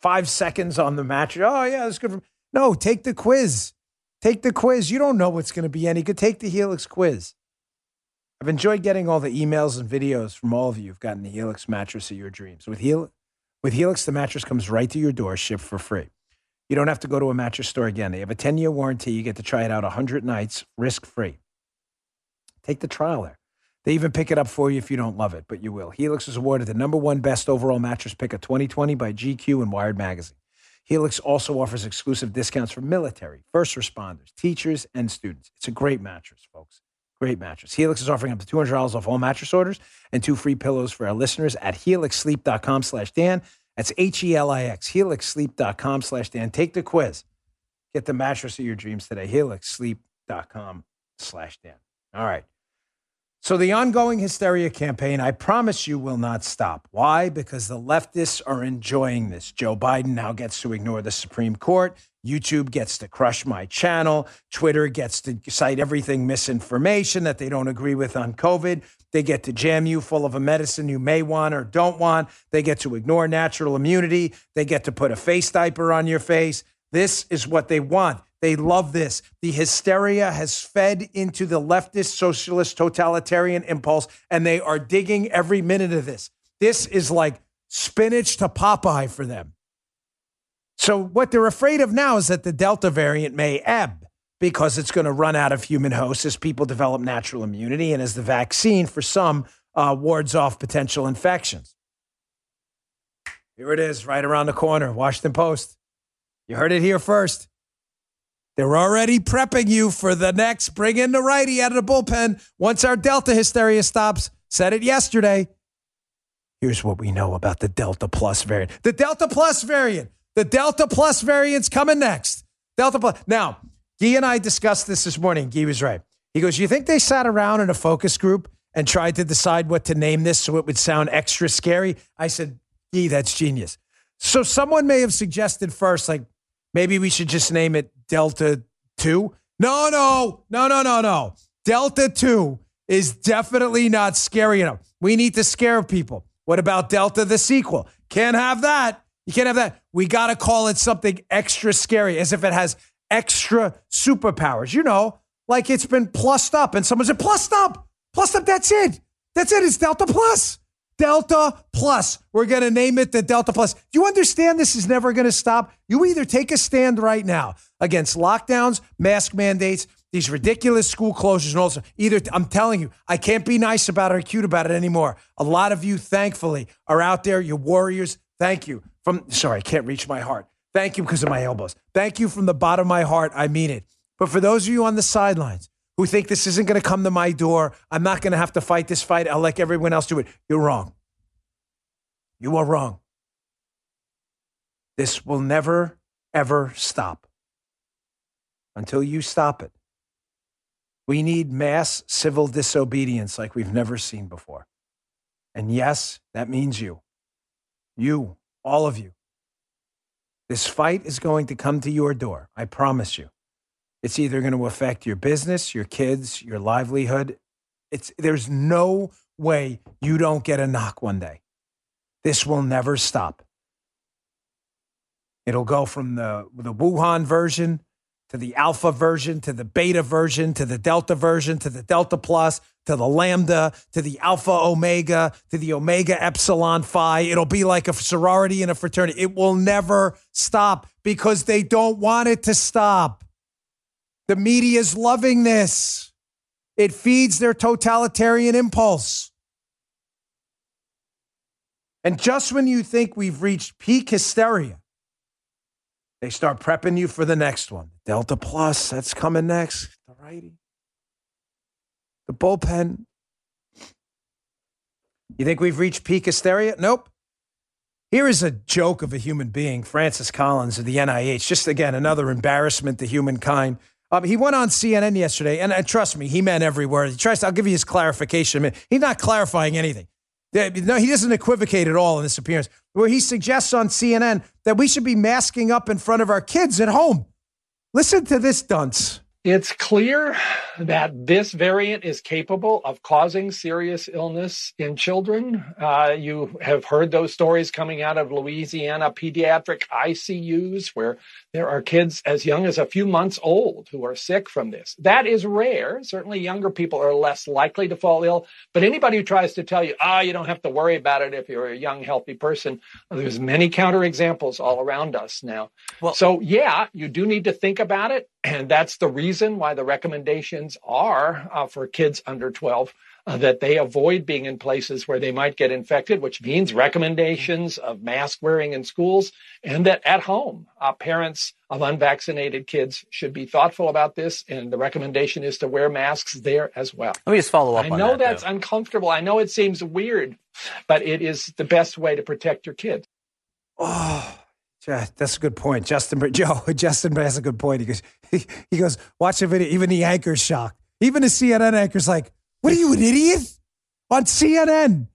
five seconds on the mattress? Oh, yeah, that's good. For... No, take the quiz. Take the quiz. You don't know what's going to be any good. Take the Helix quiz. I've enjoyed getting all the emails and videos from all of you who've gotten the Helix mattress of your dreams. With, Hel- with Helix, the mattress comes right to your door, shipped for free. You don't have to go to a mattress store again. They have a 10 year warranty. You get to try it out 100 nights, risk free. Take the trial there. They even pick it up for you if you don't love it, but you will. Helix was awarded the number one best overall mattress pick of 2020 by GQ and Wired Magazine. Helix also offers exclusive discounts for military, first responders, teachers, and students. It's a great mattress, folks. Great mattress. Helix is offering up to $200 off all mattress orders and two free pillows for our listeners at helixsleep.com slash Dan. That's H-E-L-I-X, helixsleep.com slash Dan. Take the quiz. Get the mattress of your dreams today, helixsleep.com slash Dan. All right. So the ongoing hysteria campaign, I promise you, will not stop. Why? Because the leftists are enjoying this. Joe Biden now gets to ignore the Supreme Court. YouTube gets to crush my channel. Twitter gets to cite everything misinformation that they don't agree with on COVID. They get to jam you full of a medicine you may want or don't want. They get to ignore natural immunity. They get to put a face diaper on your face. This is what they want. They love this. The hysteria has fed into the leftist, socialist, totalitarian impulse, and they are digging every minute of this. This is like spinach to Popeye for them. So, what they're afraid of now is that the Delta variant may ebb because it's going to run out of human hosts as people develop natural immunity and as the vaccine for some uh, wards off potential infections. Here it is, right around the corner. Washington Post. You heard it here first. They're already prepping you for the next bring in the righty out of the bullpen once our Delta hysteria stops. Said it yesterday. Here's what we know about the Delta Plus variant. The Delta Plus variant. The Delta Plus variant's coming next. Delta Plus. Now, Guy and I discussed this this morning. Guy was right. He goes, You think they sat around in a focus group and tried to decide what to name this so it would sound extra scary? I said, Guy, that's genius. So someone may have suggested first, like, maybe we should just name it Delta 2. No, no, no, no, no, no. Delta 2 is definitely not scary enough. We need to scare people. What about Delta, the sequel? Can't have that. You can't have that. We got to call it something extra scary, as if it has extra superpowers. You know, like it's been plussed up, and someone said, plussed up, plussed up. That's it. That's it. It's Delta Plus. Delta Plus. We're going to name it the Delta Plus. Do you understand this is never going to stop? You either take a stand right now against lockdowns, mask mandates, these ridiculous school closures, and also either I'm telling you, I can't be nice about it or cute about it anymore. A lot of you, thankfully, are out there. You're warriors. Thank you. From sorry, I can't reach my heart. Thank you because of my elbows. Thank you from the bottom of my heart. I mean it. But for those of you on the sidelines who think this isn't going to come to my door, I'm not going to have to fight this fight. I'll let everyone else do it. You're wrong. You are wrong. This will never, ever stop until you stop it. We need mass civil disobedience like we've never seen before. And yes, that means you. You, all of you. This fight is going to come to your door. I promise you. It's either going to affect your business, your kids, your livelihood. It's, there's no way you don't get a knock one day. This will never stop. It'll go from the, the Wuhan version to the alpha version to the beta version to the delta version to the delta plus to the lambda to the alpha omega to the omega epsilon phi. It'll be like a sorority and a fraternity. It will never stop because they don't want it to stop. The media's loving this. It feeds their totalitarian impulse. And just when you think we've reached peak hysteria, they start prepping you for the next one. Delta Plus, that's coming next. The righty. The bullpen. You think we've reached peak hysteria? Nope. Here is a joke of a human being, Francis Collins of the NIH. Just again, another embarrassment to humankind. Um, he went on CNN yesterday, and uh, trust me, he meant every word. He tries. To, I'll give you his clarification. He's not clarifying anything. No, he doesn't equivocate at all in this appearance, where he suggests on CNN that we should be masking up in front of our kids at home. Listen to this dunce. It's clear that this variant is capable of causing serious illness in children. Uh, you have heard those stories coming out of Louisiana pediatric ICUs where there are kids as young as a few months old who are sick from this. That is rare. Certainly, younger people are less likely to fall ill. But anybody who tries to tell you, ah, oh, you don't have to worry about it if you're a young, healthy person, there's many counterexamples all around us now. Well, so, yeah, you do need to think about it. And that's the reason why the recommendations are uh, for kids under 12 uh, that they avoid being in places where they might get infected, which means recommendations of mask wearing in schools, and that at home, uh, parents of unvaccinated kids should be thoughtful about this. And the recommendation is to wear masks there as well. Let me just follow up. I know that, that's uncomfortable. I know it seems weird, but it is the best way to protect your kids. Oh. That's a good point. Justin, [LAUGHS] Joe, Justin has a good point. He goes, he, he goes, watch the video. Even the anchor's shocked. Even the CNN anchor's like, what are you, an idiot? On CNN,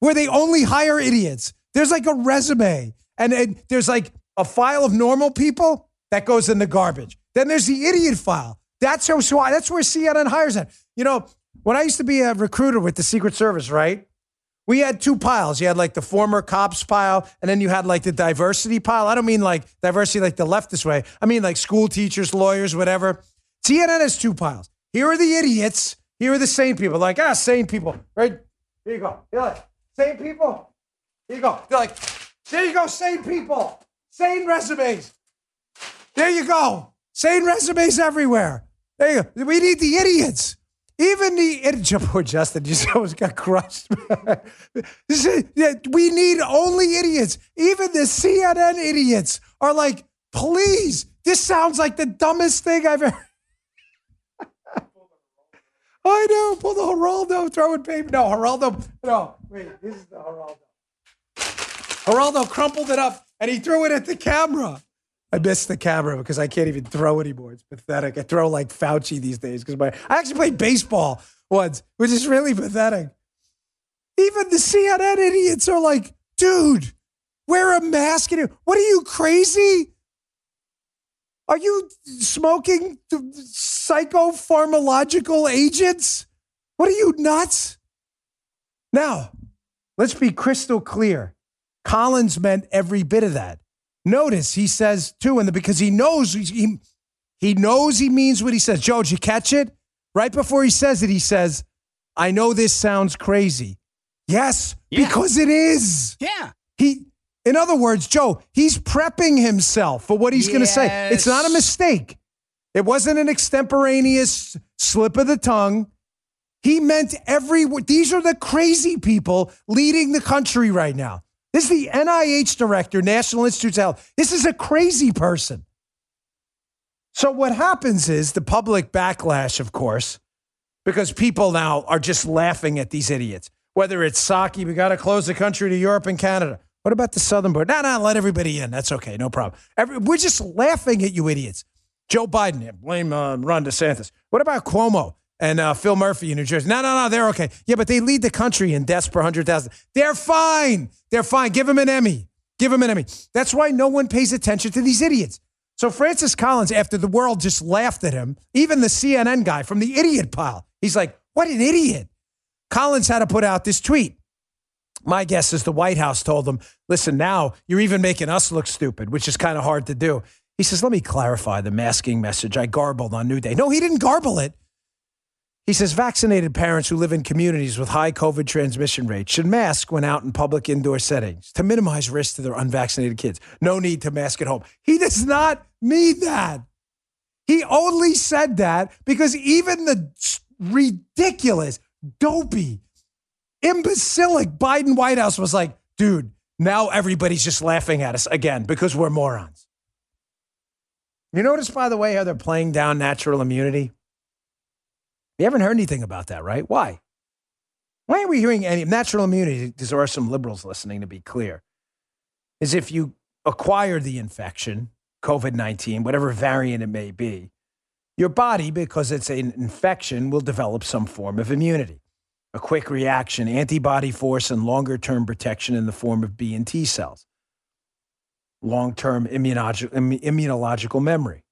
where they only hire idiots. There's like a resume, and, and there's like a file of normal people that goes in the garbage. Then there's the idiot file. That's how, so that's where CNN hires at. You know, when I used to be a recruiter with the Secret Service, right? We had two piles. You had like the former cops pile, and then you had like the diversity pile. I don't mean like diversity like the leftist way. I mean like school teachers, lawyers, whatever. CNN has two piles. Here are the idiots. Here are the sane people. Like, ah, sane people. Right? Here you go. You're like, people. Here you go. They're like, there you go, sane people. Sane resumes. There you go. Sane resumes everywhere. There you go. We need the idiots. Even the poor [LAUGHS] oh, Justin just almost got crushed. [LAUGHS] we need only idiots. Even the CNN idiots are like, please. This sounds like the dumbest thing I've ever. [LAUGHS] I know. Pull the Geraldo, throw it, baby. No, Geraldo. No, wait. This is the Geraldo. Geraldo crumpled it up and he threw it at the camera. I miss the camera because I can't even throw anymore. It's pathetic. I throw like Fauci these days because my I actually played baseball once, which is really pathetic. Even the CNN idiots are like, dude, wear a mask. What are you crazy? Are you smoking psychopharmacological agents? What are you nuts? Now, let's be crystal clear. Collins meant every bit of that. Notice he says too, and because he knows he he knows he means what he says. Joe, did you catch it? Right before he says it, he says, "I know this sounds crazy." Yes, Yeah. because it is. Yeah. He, in other words, Joe, he's prepping himself for what he's going to say. It's not a mistake. It wasn't an extemporaneous slip of the tongue. He meant every word. These are the crazy people leading the country right now. This is the NIH director, National Institutes of Health. This is a crazy person. So what happens is the public backlash, of course, because people now are just laughing at these idiots. Whether it's Psaki, we got to close the country to Europe and Canada. What about the southern border? No, no, let everybody in. That's okay, no problem. Every, we're just laughing at you idiots. Joe Biden, blame uh, Ron DeSantis. What about Cuomo and uh, Phil Murphy in New Jersey? No, no, no, they're okay. Yeah, but they lead the country in deaths per 100,000. They're fine. They're fine. Give them an Emmy. Give them an Emmy. That's why no one pays attention to these idiots. So Francis Collins, after the world just laughed at him, even the CNN guy from the idiot pile, he's like, what an idiot. Collins had to put out this tweet. My guess is the White House told him, listen, now you're even making us look stupid, which is kind of hard to do. He says, let me clarify the masking message I garbled on New Day. No, he didn't garble it. He says vaccinated parents who live in communities with high COVID transmission rates should mask when out in public indoor settings to minimize risk to their unvaccinated kids. No need to mask at home. He does not mean that. He only said that because even the ridiculous, dopey, imbecilic Biden White House was like, dude, now everybody's just laughing at us again because we're morons. You notice, by the way, how they're playing down natural immunity? You haven't heard anything about that, right? Why? Why aren't we hearing any natural immunity? Because there are some liberals listening, to be clear. Is if you acquire the infection, COVID 19, whatever variant it may be, your body, because it's an infection, will develop some form of immunity. A quick reaction, antibody force, and longer term protection in the form of B and T cells. Long term immunological memory.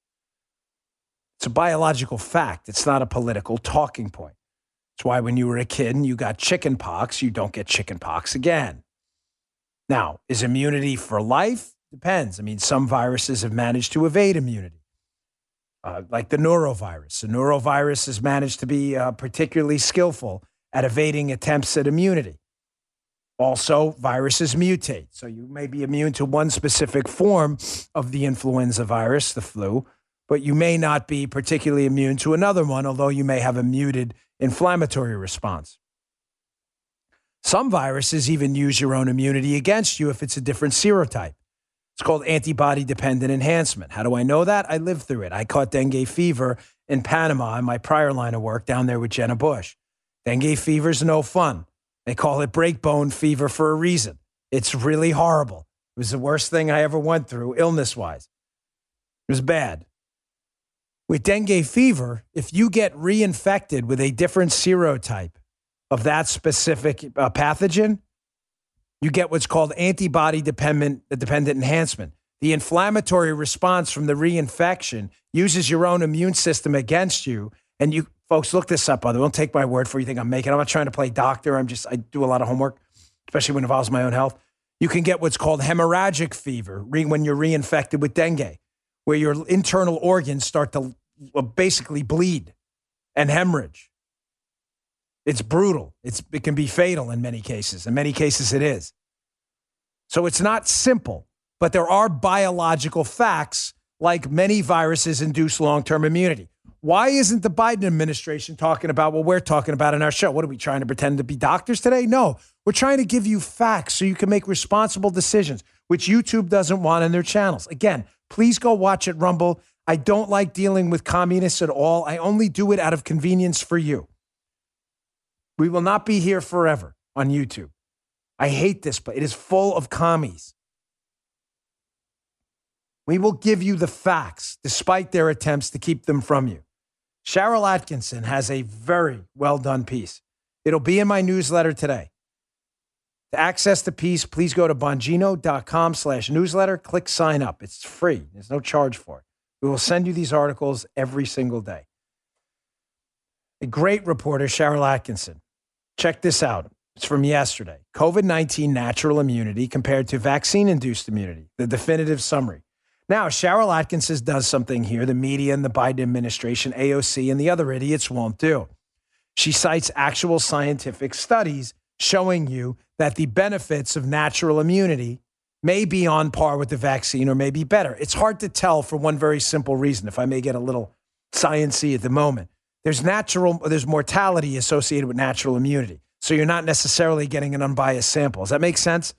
It's a biological fact. It's not a political talking point. It's why when you were a kid and you got chicken pox, you don't get chicken pox again. Now, is immunity for life? Depends. I mean, some viruses have managed to evade immunity, uh, like the norovirus. The norovirus has managed to be uh, particularly skillful at evading attempts at immunity. Also, viruses mutate. So you may be immune to one specific form of the influenza virus, the flu, but you may not be particularly immune to another one, although you may have a muted inflammatory response. Some viruses even use your own immunity against you if it's a different serotype. It's called antibody dependent enhancement. How do I know that? I lived through it. I caught dengue fever in Panama in my prior line of work down there with Jenna Bush. Dengue fever's no fun. They call it breakbone fever for a reason. It's really horrible. It was the worst thing I ever went through, illness wise. It was bad. With dengue fever, if you get reinfected with a different serotype of that specific uh, pathogen, you get what's called antibody dependent, dependent enhancement. The inflammatory response from the reinfection uses your own immune system against you. And you folks look this up, way. Don't take my word for. You think I'm making. I'm not trying to play doctor. I'm just I do a lot of homework, especially when it involves my own health. You can get what's called hemorrhagic fever when you're reinfected with dengue, where your internal organs start to Uh, basically bleed and hemorrhage. It's brutal. It's, it can be fatal in many cases. In many cases, it is. So it's not simple, but there are biological facts like many viruses induce long term immunity. Why isn't the Biden administration talking about what we're talking about in our show? What are we trying to pretend to be doctors today? No, we're trying to give you facts so you can make responsible decisions, which YouTube doesn't want in their channels. Again, please go watch it, Rumble. I don't like dealing with communists at all. I only do it out of convenience for you. We will not be here forever on YouTube. I hate this, but it is full of commies. We will give you the facts despite their attempts to keep them from you. Sharyl Attkisson has a very well done piece. It'll be in my newsletter today. To access the piece, please go to bongino.com slash newsletter. Click sign up. It's free. There's no charge for it. We will send you these articles every single day. A great reporter, Sharyl Attkisson. Check this out. It's from yesterday. COVID 19 natural immunity compared to vaccine induced immunity, the definitive summary. Now, Sharyl Attkisson does something here the media and the Biden administration, AOC, and the other idiots won't do. She cites actual scientific studies showing you that the benefits of natural immunity may be on par with the vaccine or may be better. It's hard to tell for one very simple reason, if I may get a little sciency at the moment. There's natural, there's mortality associated with natural immunity. So you're not necessarily getting an unbiased sample. Does that make sense?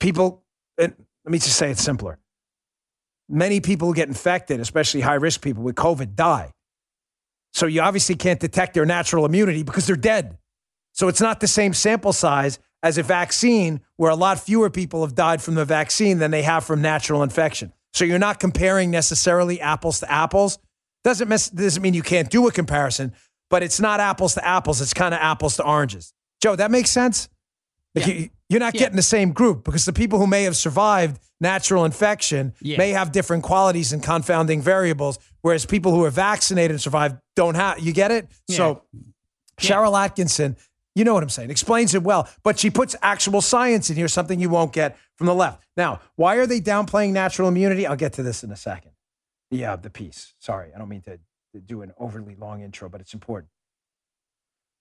People, let me just say it simpler. Many people who get infected, especially high risk people with COVID, die. So you obviously can't detect their natural immunity because they're dead. So it's not the same sample size as a vaccine where a lot fewer people have died from the vaccine than they have from natural infection. So you're not comparing necessarily apples to apples. Doesn't, miss, doesn't mean you can't do a comparison, but it's not apples to apples. It's kind of apples to oranges. Joe, that makes sense? Like Yeah. you, you're not Yeah. getting the same group because the people who may have survived natural infection Yeah. may have different qualities and confounding variables, whereas people who are vaccinated and survived don't have. You get it? So, Sharyl Attkisson, you know what I'm saying, explains it well, but she puts actual science in here, something you won't get from the left. Now, why are they downplaying natural immunity? I'll get to this in a second. Yeah, uh, the piece. Sorry, I don't mean to, to do an overly long intro, but it's important.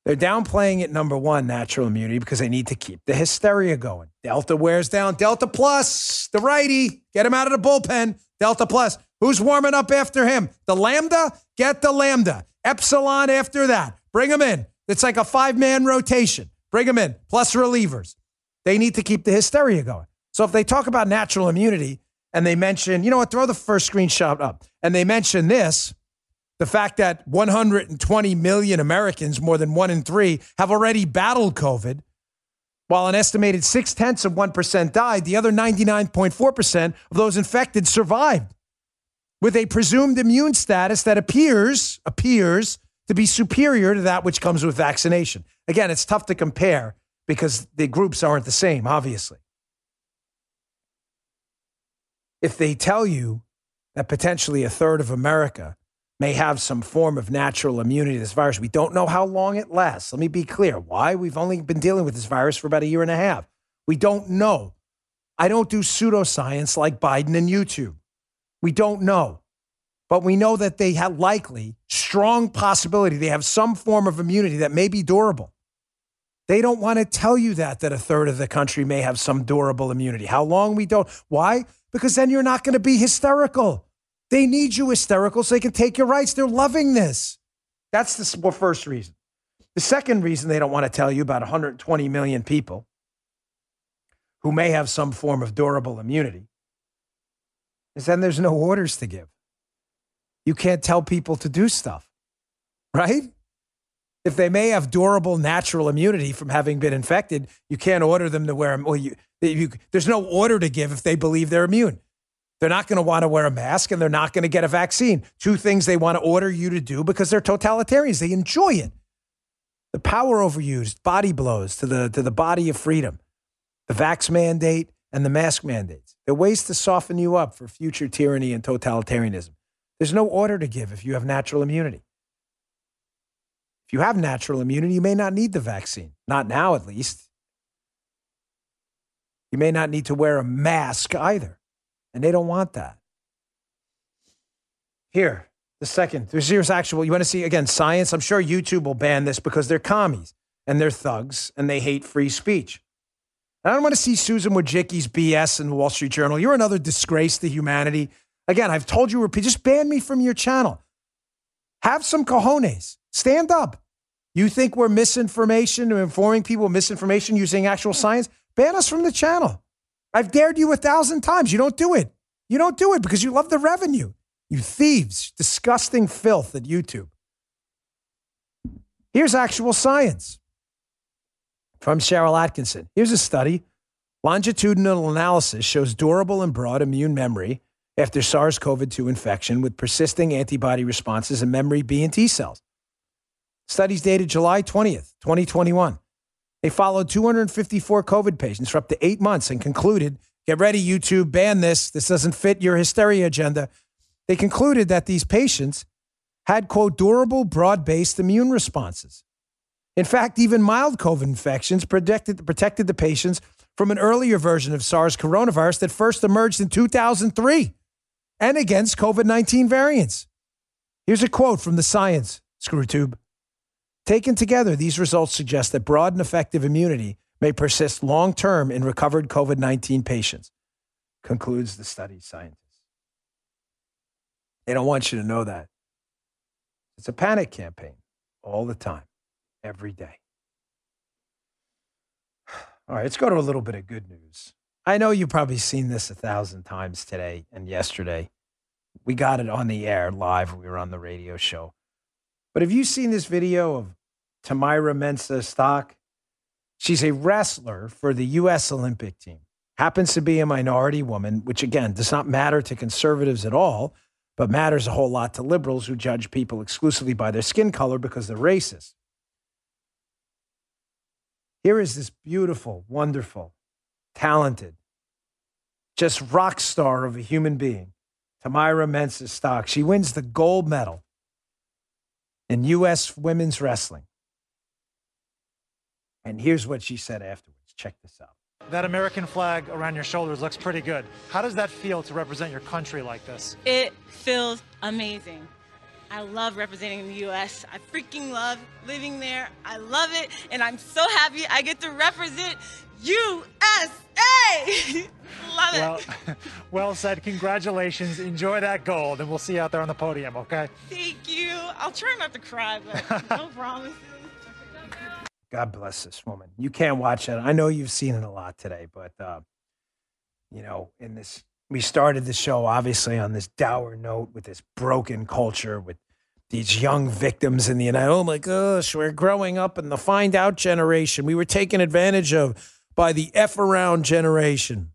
They're downplaying it, number one, natural immunity, because they need to keep the hysteria going. Delta wears down. Delta plus, the righty, get him out of the bullpen. Delta plus. Who's warming up after him? The Lambda? Get the Lambda. Epsilon after that. Bring him in. It's like a five man rotation. Bring them in, plus relievers. They need to keep the hysteria going. So if they talk about natural immunity and they mention, you know what, throw the first screenshot up, and they mention this, the fact that 120 million Americans, more than one in three, have already battled COVID, while an estimated six tenths of 1% died, the other 99.4% of those infected survived with a presumed immune status that appears, appears to be superior to that which comes with vaccination. Again, it's tough to compare because the groups aren't the same, obviously. If they tell you that potentially a third of America may have some form of natural immunity to this virus. We don't know how long it lasts. Let me be clear. Why? We've only been dealing with this virus for about a year and a half. We don't know. I don't do pseudoscience like Biden and YouTube. We don't know. But we know that they have likely, strong possibility, they have some form of immunity that may be durable. They don't want to tell you that, that a third of the country may have some durable immunity. How long we don't. Why? Because then you're not going to be hysterical. They need you hysterical so they can take your rights. They're loving this. That's the first reason. The second reason they don't want to tell you about 120 million people who may have some form of durable immunity is then there's no orders to give. You can't tell people to do stuff, right? If they may have durable natural immunity from having been infected, you can't order them to wear. Well, you, you, there's no order to give if they believe they're immune. They're not going to want to wear a mask and they're not going to get a vaccine. Two things they want to order you to do because they're totalitarians. They enjoy it. The power overused, body blows to the, to the body of freedom, the vax mandate and the mask mandates. They're ways to soften you up for future tyranny and totalitarianism. There's no order to give if you have natural immunity. If you have natural immunity, you may not need the vaccine. Not now, at least. You may not need to wear a mask either. And they don't want that. Here, the second, there's here's actual, you want to see again science? I'm sure YouTube will ban this because they're commies and they're thugs and they hate free speech. And I don't want to see Susan Wojcicki's BS in the Wall Street Journal. You're another disgrace to humanity. Again, I've told you, repeat, just ban me from your channel. Have some cojones. Stand up. You think we're misinformation or informing people misinformation using actual science? Ban us from the channel. I've dared you a thousand times. You don't do it. You don't do it because you love the revenue. You thieves, disgusting filth at YouTube. Here's actual science from Sharyl Attkisson. Here's a study. Longitudinal analysis shows durable and broad immune memory after SARS CoV 2 infection with persisting antibody responses in memory B and T cells. Studies dated July 20th, 2021. They followed 254 COVID patients for up to eight months and concluded get ready, YouTube, ban this. This doesn't fit your hysteria agenda. They concluded that these patients had, quote, durable, broad based immune responses. In fact, even mild COVID infections protected, protected the patients from an earlier version of SARS coronavirus that first emerged in 2003 and against COVID 19 variants. Here's a quote from the science, ScrewTube. Taken together, these results suggest that broad and effective immunity may persist long term in recovered COVID 19 patients, concludes the study scientist. They don't want you to know that. It's a panic campaign all the time, every day. [SIGHS] All right, let's go to a little bit of good news. I know you've probably seen this a thousand times today and yesterday. We got it on the air live. We were on the radio show. But have you seen this video of Tamyra Mensah-Stock? She's a wrestler for the U.S. Olympic team. Happens to be a minority woman, which again does not matter to conservatives at all, but matters a whole lot to liberals who judge people exclusively by their skin color because they're racist. Here is this beautiful, wonderful, talented, just rock star of a human being, Tamyra Mensah-Stock. She wins the gold medal in U.S. women's wrestling. And here's what she said afterwards. Check this out. That American flag around your shoulders looks pretty good. How does that feel to represent your country like this? It feels amazing. I love representing the U.S. I freaking love living there. I love it, and I'm so happy I get to represent USA. [LAUGHS] love it. Well, [LAUGHS] well said. Congratulations. Enjoy that gold, and we'll see you out there on the podium, okay? Thank you. I'll try not to cry, but [LAUGHS] no promises. God bless this woman. You can't watch it. I know you've seen it a lot today, but uh, you know, in this, we started the show obviously on this dour note with this broken culture with these young victims in the United. Oh my gosh, we're growing up in the find out generation. We were taken advantage of by the F around generation.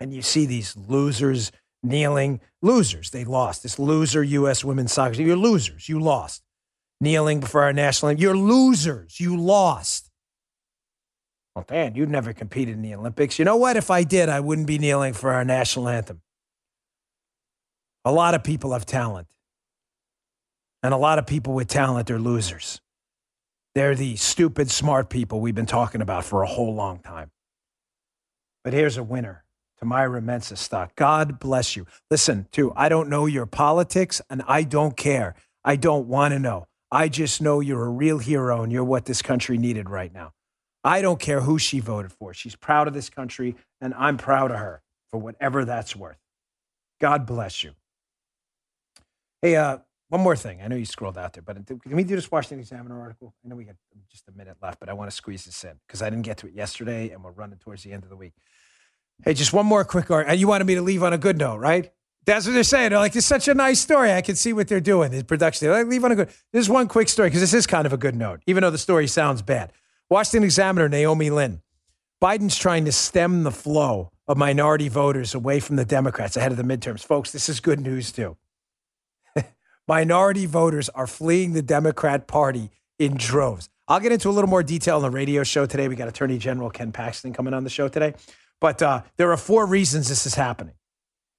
And you see these losers kneeling, losers. They lost. This loser U.S. women's soccer. You're losers. You lost kneeling before our national anthem. You're losers. You lost. Oh, Dan, you never competed in the Olympics. You know what? If I did, I wouldn't be kneeling for our national anthem. A lot of people have talent. And a lot of people with talent are losers. They're the stupid, smart people we've been talking about for a whole long time. But here's a winner. Tamyra Mensah-Stock. God bless you. Listen, too, I don't know your politics and I don't care. I don't want to know. I just know you're a real hero and you're what this country needed right now. I don't care who she voted for. She's proud of this country, and I'm proud of her for whatever that's worth. God bless you. Hey, uh, one more thing. I know you scrolled out there, but can we do this Washington Examiner article? I know we got just a minute left, but I want to squeeze this in because I didn't get to it yesterday, and we're running towards the end of the week. Hey, just one more quick article. You wanted me to leave on a good note, right? That's what they're saying. They're like, it's such a nice story. I can see what they're doing. The production. They're like, leave on a good. This is one quick story because this is kind of a good note, even though the story sounds bad. Washington Examiner, Naomi Lim. Biden's trying to stem the flow of minority voters away from the Democrats ahead of the midterms. Folks, this is good news too. [LAUGHS] minority voters are fleeing the Democrat Party in droves. I'll get into a little more detail on the radio show today. We got Attorney General Ken Paxton coming on the show today. But uh, there are four reasons this is happening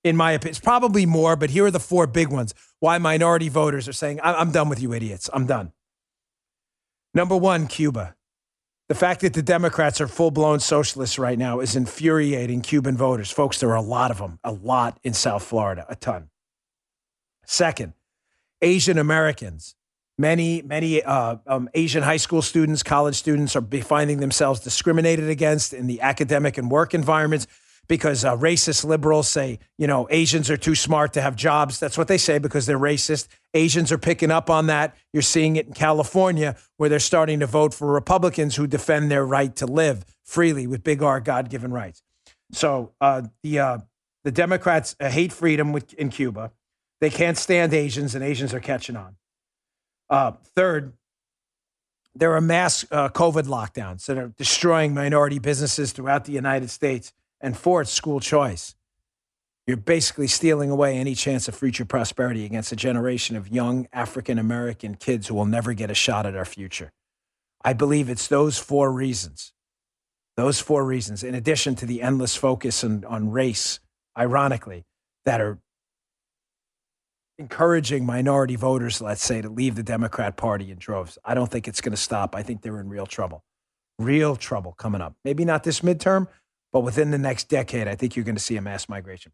in my opinion. It's probably more, but here are the four big ones why minority voters are saying, I'm done with you idiots. I'm done. Number one, Cuba. The fact that the Democrats are full blown socialists right now is infuriating Cuban voters. Folks, there are a lot of them, a lot in South Florida, a ton. Second, Asian Americans. Many, many uh, um, Asian high school students, college students are finding themselves discriminated against in the academic and work environments because uh, racist liberals say, you know, Asians are too smart to have jobs. That's what they say because they're racist. Asians are picking up on that. You're seeing it in California where they're starting to vote for Republicans who defend their right to live freely with big R God given rights. So uh, the, uh, the Democrats uh, hate freedom with, in Cuba. They can't stand Asians, and Asians are catching on. Uh, third, there are mass uh, COVID lockdowns that are destroying minority businesses throughout the United States and fourth, school choice. You're basically stealing away any chance of future prosperity against a generation of young African American kids who will never get a shot at our future. I believe it's those four reasons. Those four reasons, in addition to the endless focus on, on race, ironically, that are encouraging minority voters, let's say, to leave the Democrat Party in droves. I don't think it's going to stop. I think they're in real trouble. Real trouble coming up. Maybe not this midterm, but within the next decade, I think you're going to see a mass migration.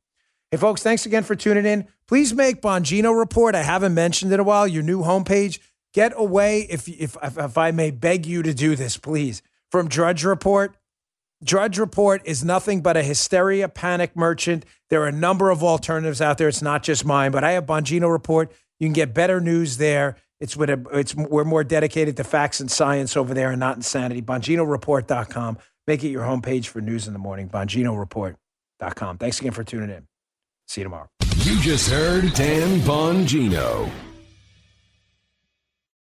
Hey, folks, thanks again for tuning in. Please make Bongino Report. I haven't mentioned it in a while. Your new homepage. Get away, if, if, if I may beg you to do this, please, from Drudge Report. Drudge Report is nothing but a hysteria panic merchant. There are a number of alternatives out there. It's not just mine, but I have Bongino Report. You can get better news there. It's with a, it's we're more dedicated to facts and science over there and not insanity. BonginoReport.com. Make it your homepage for news in the morning. BonginoReport.com. Thanks again for tuning in. See you tomorrow. You just heard Dan Bongino.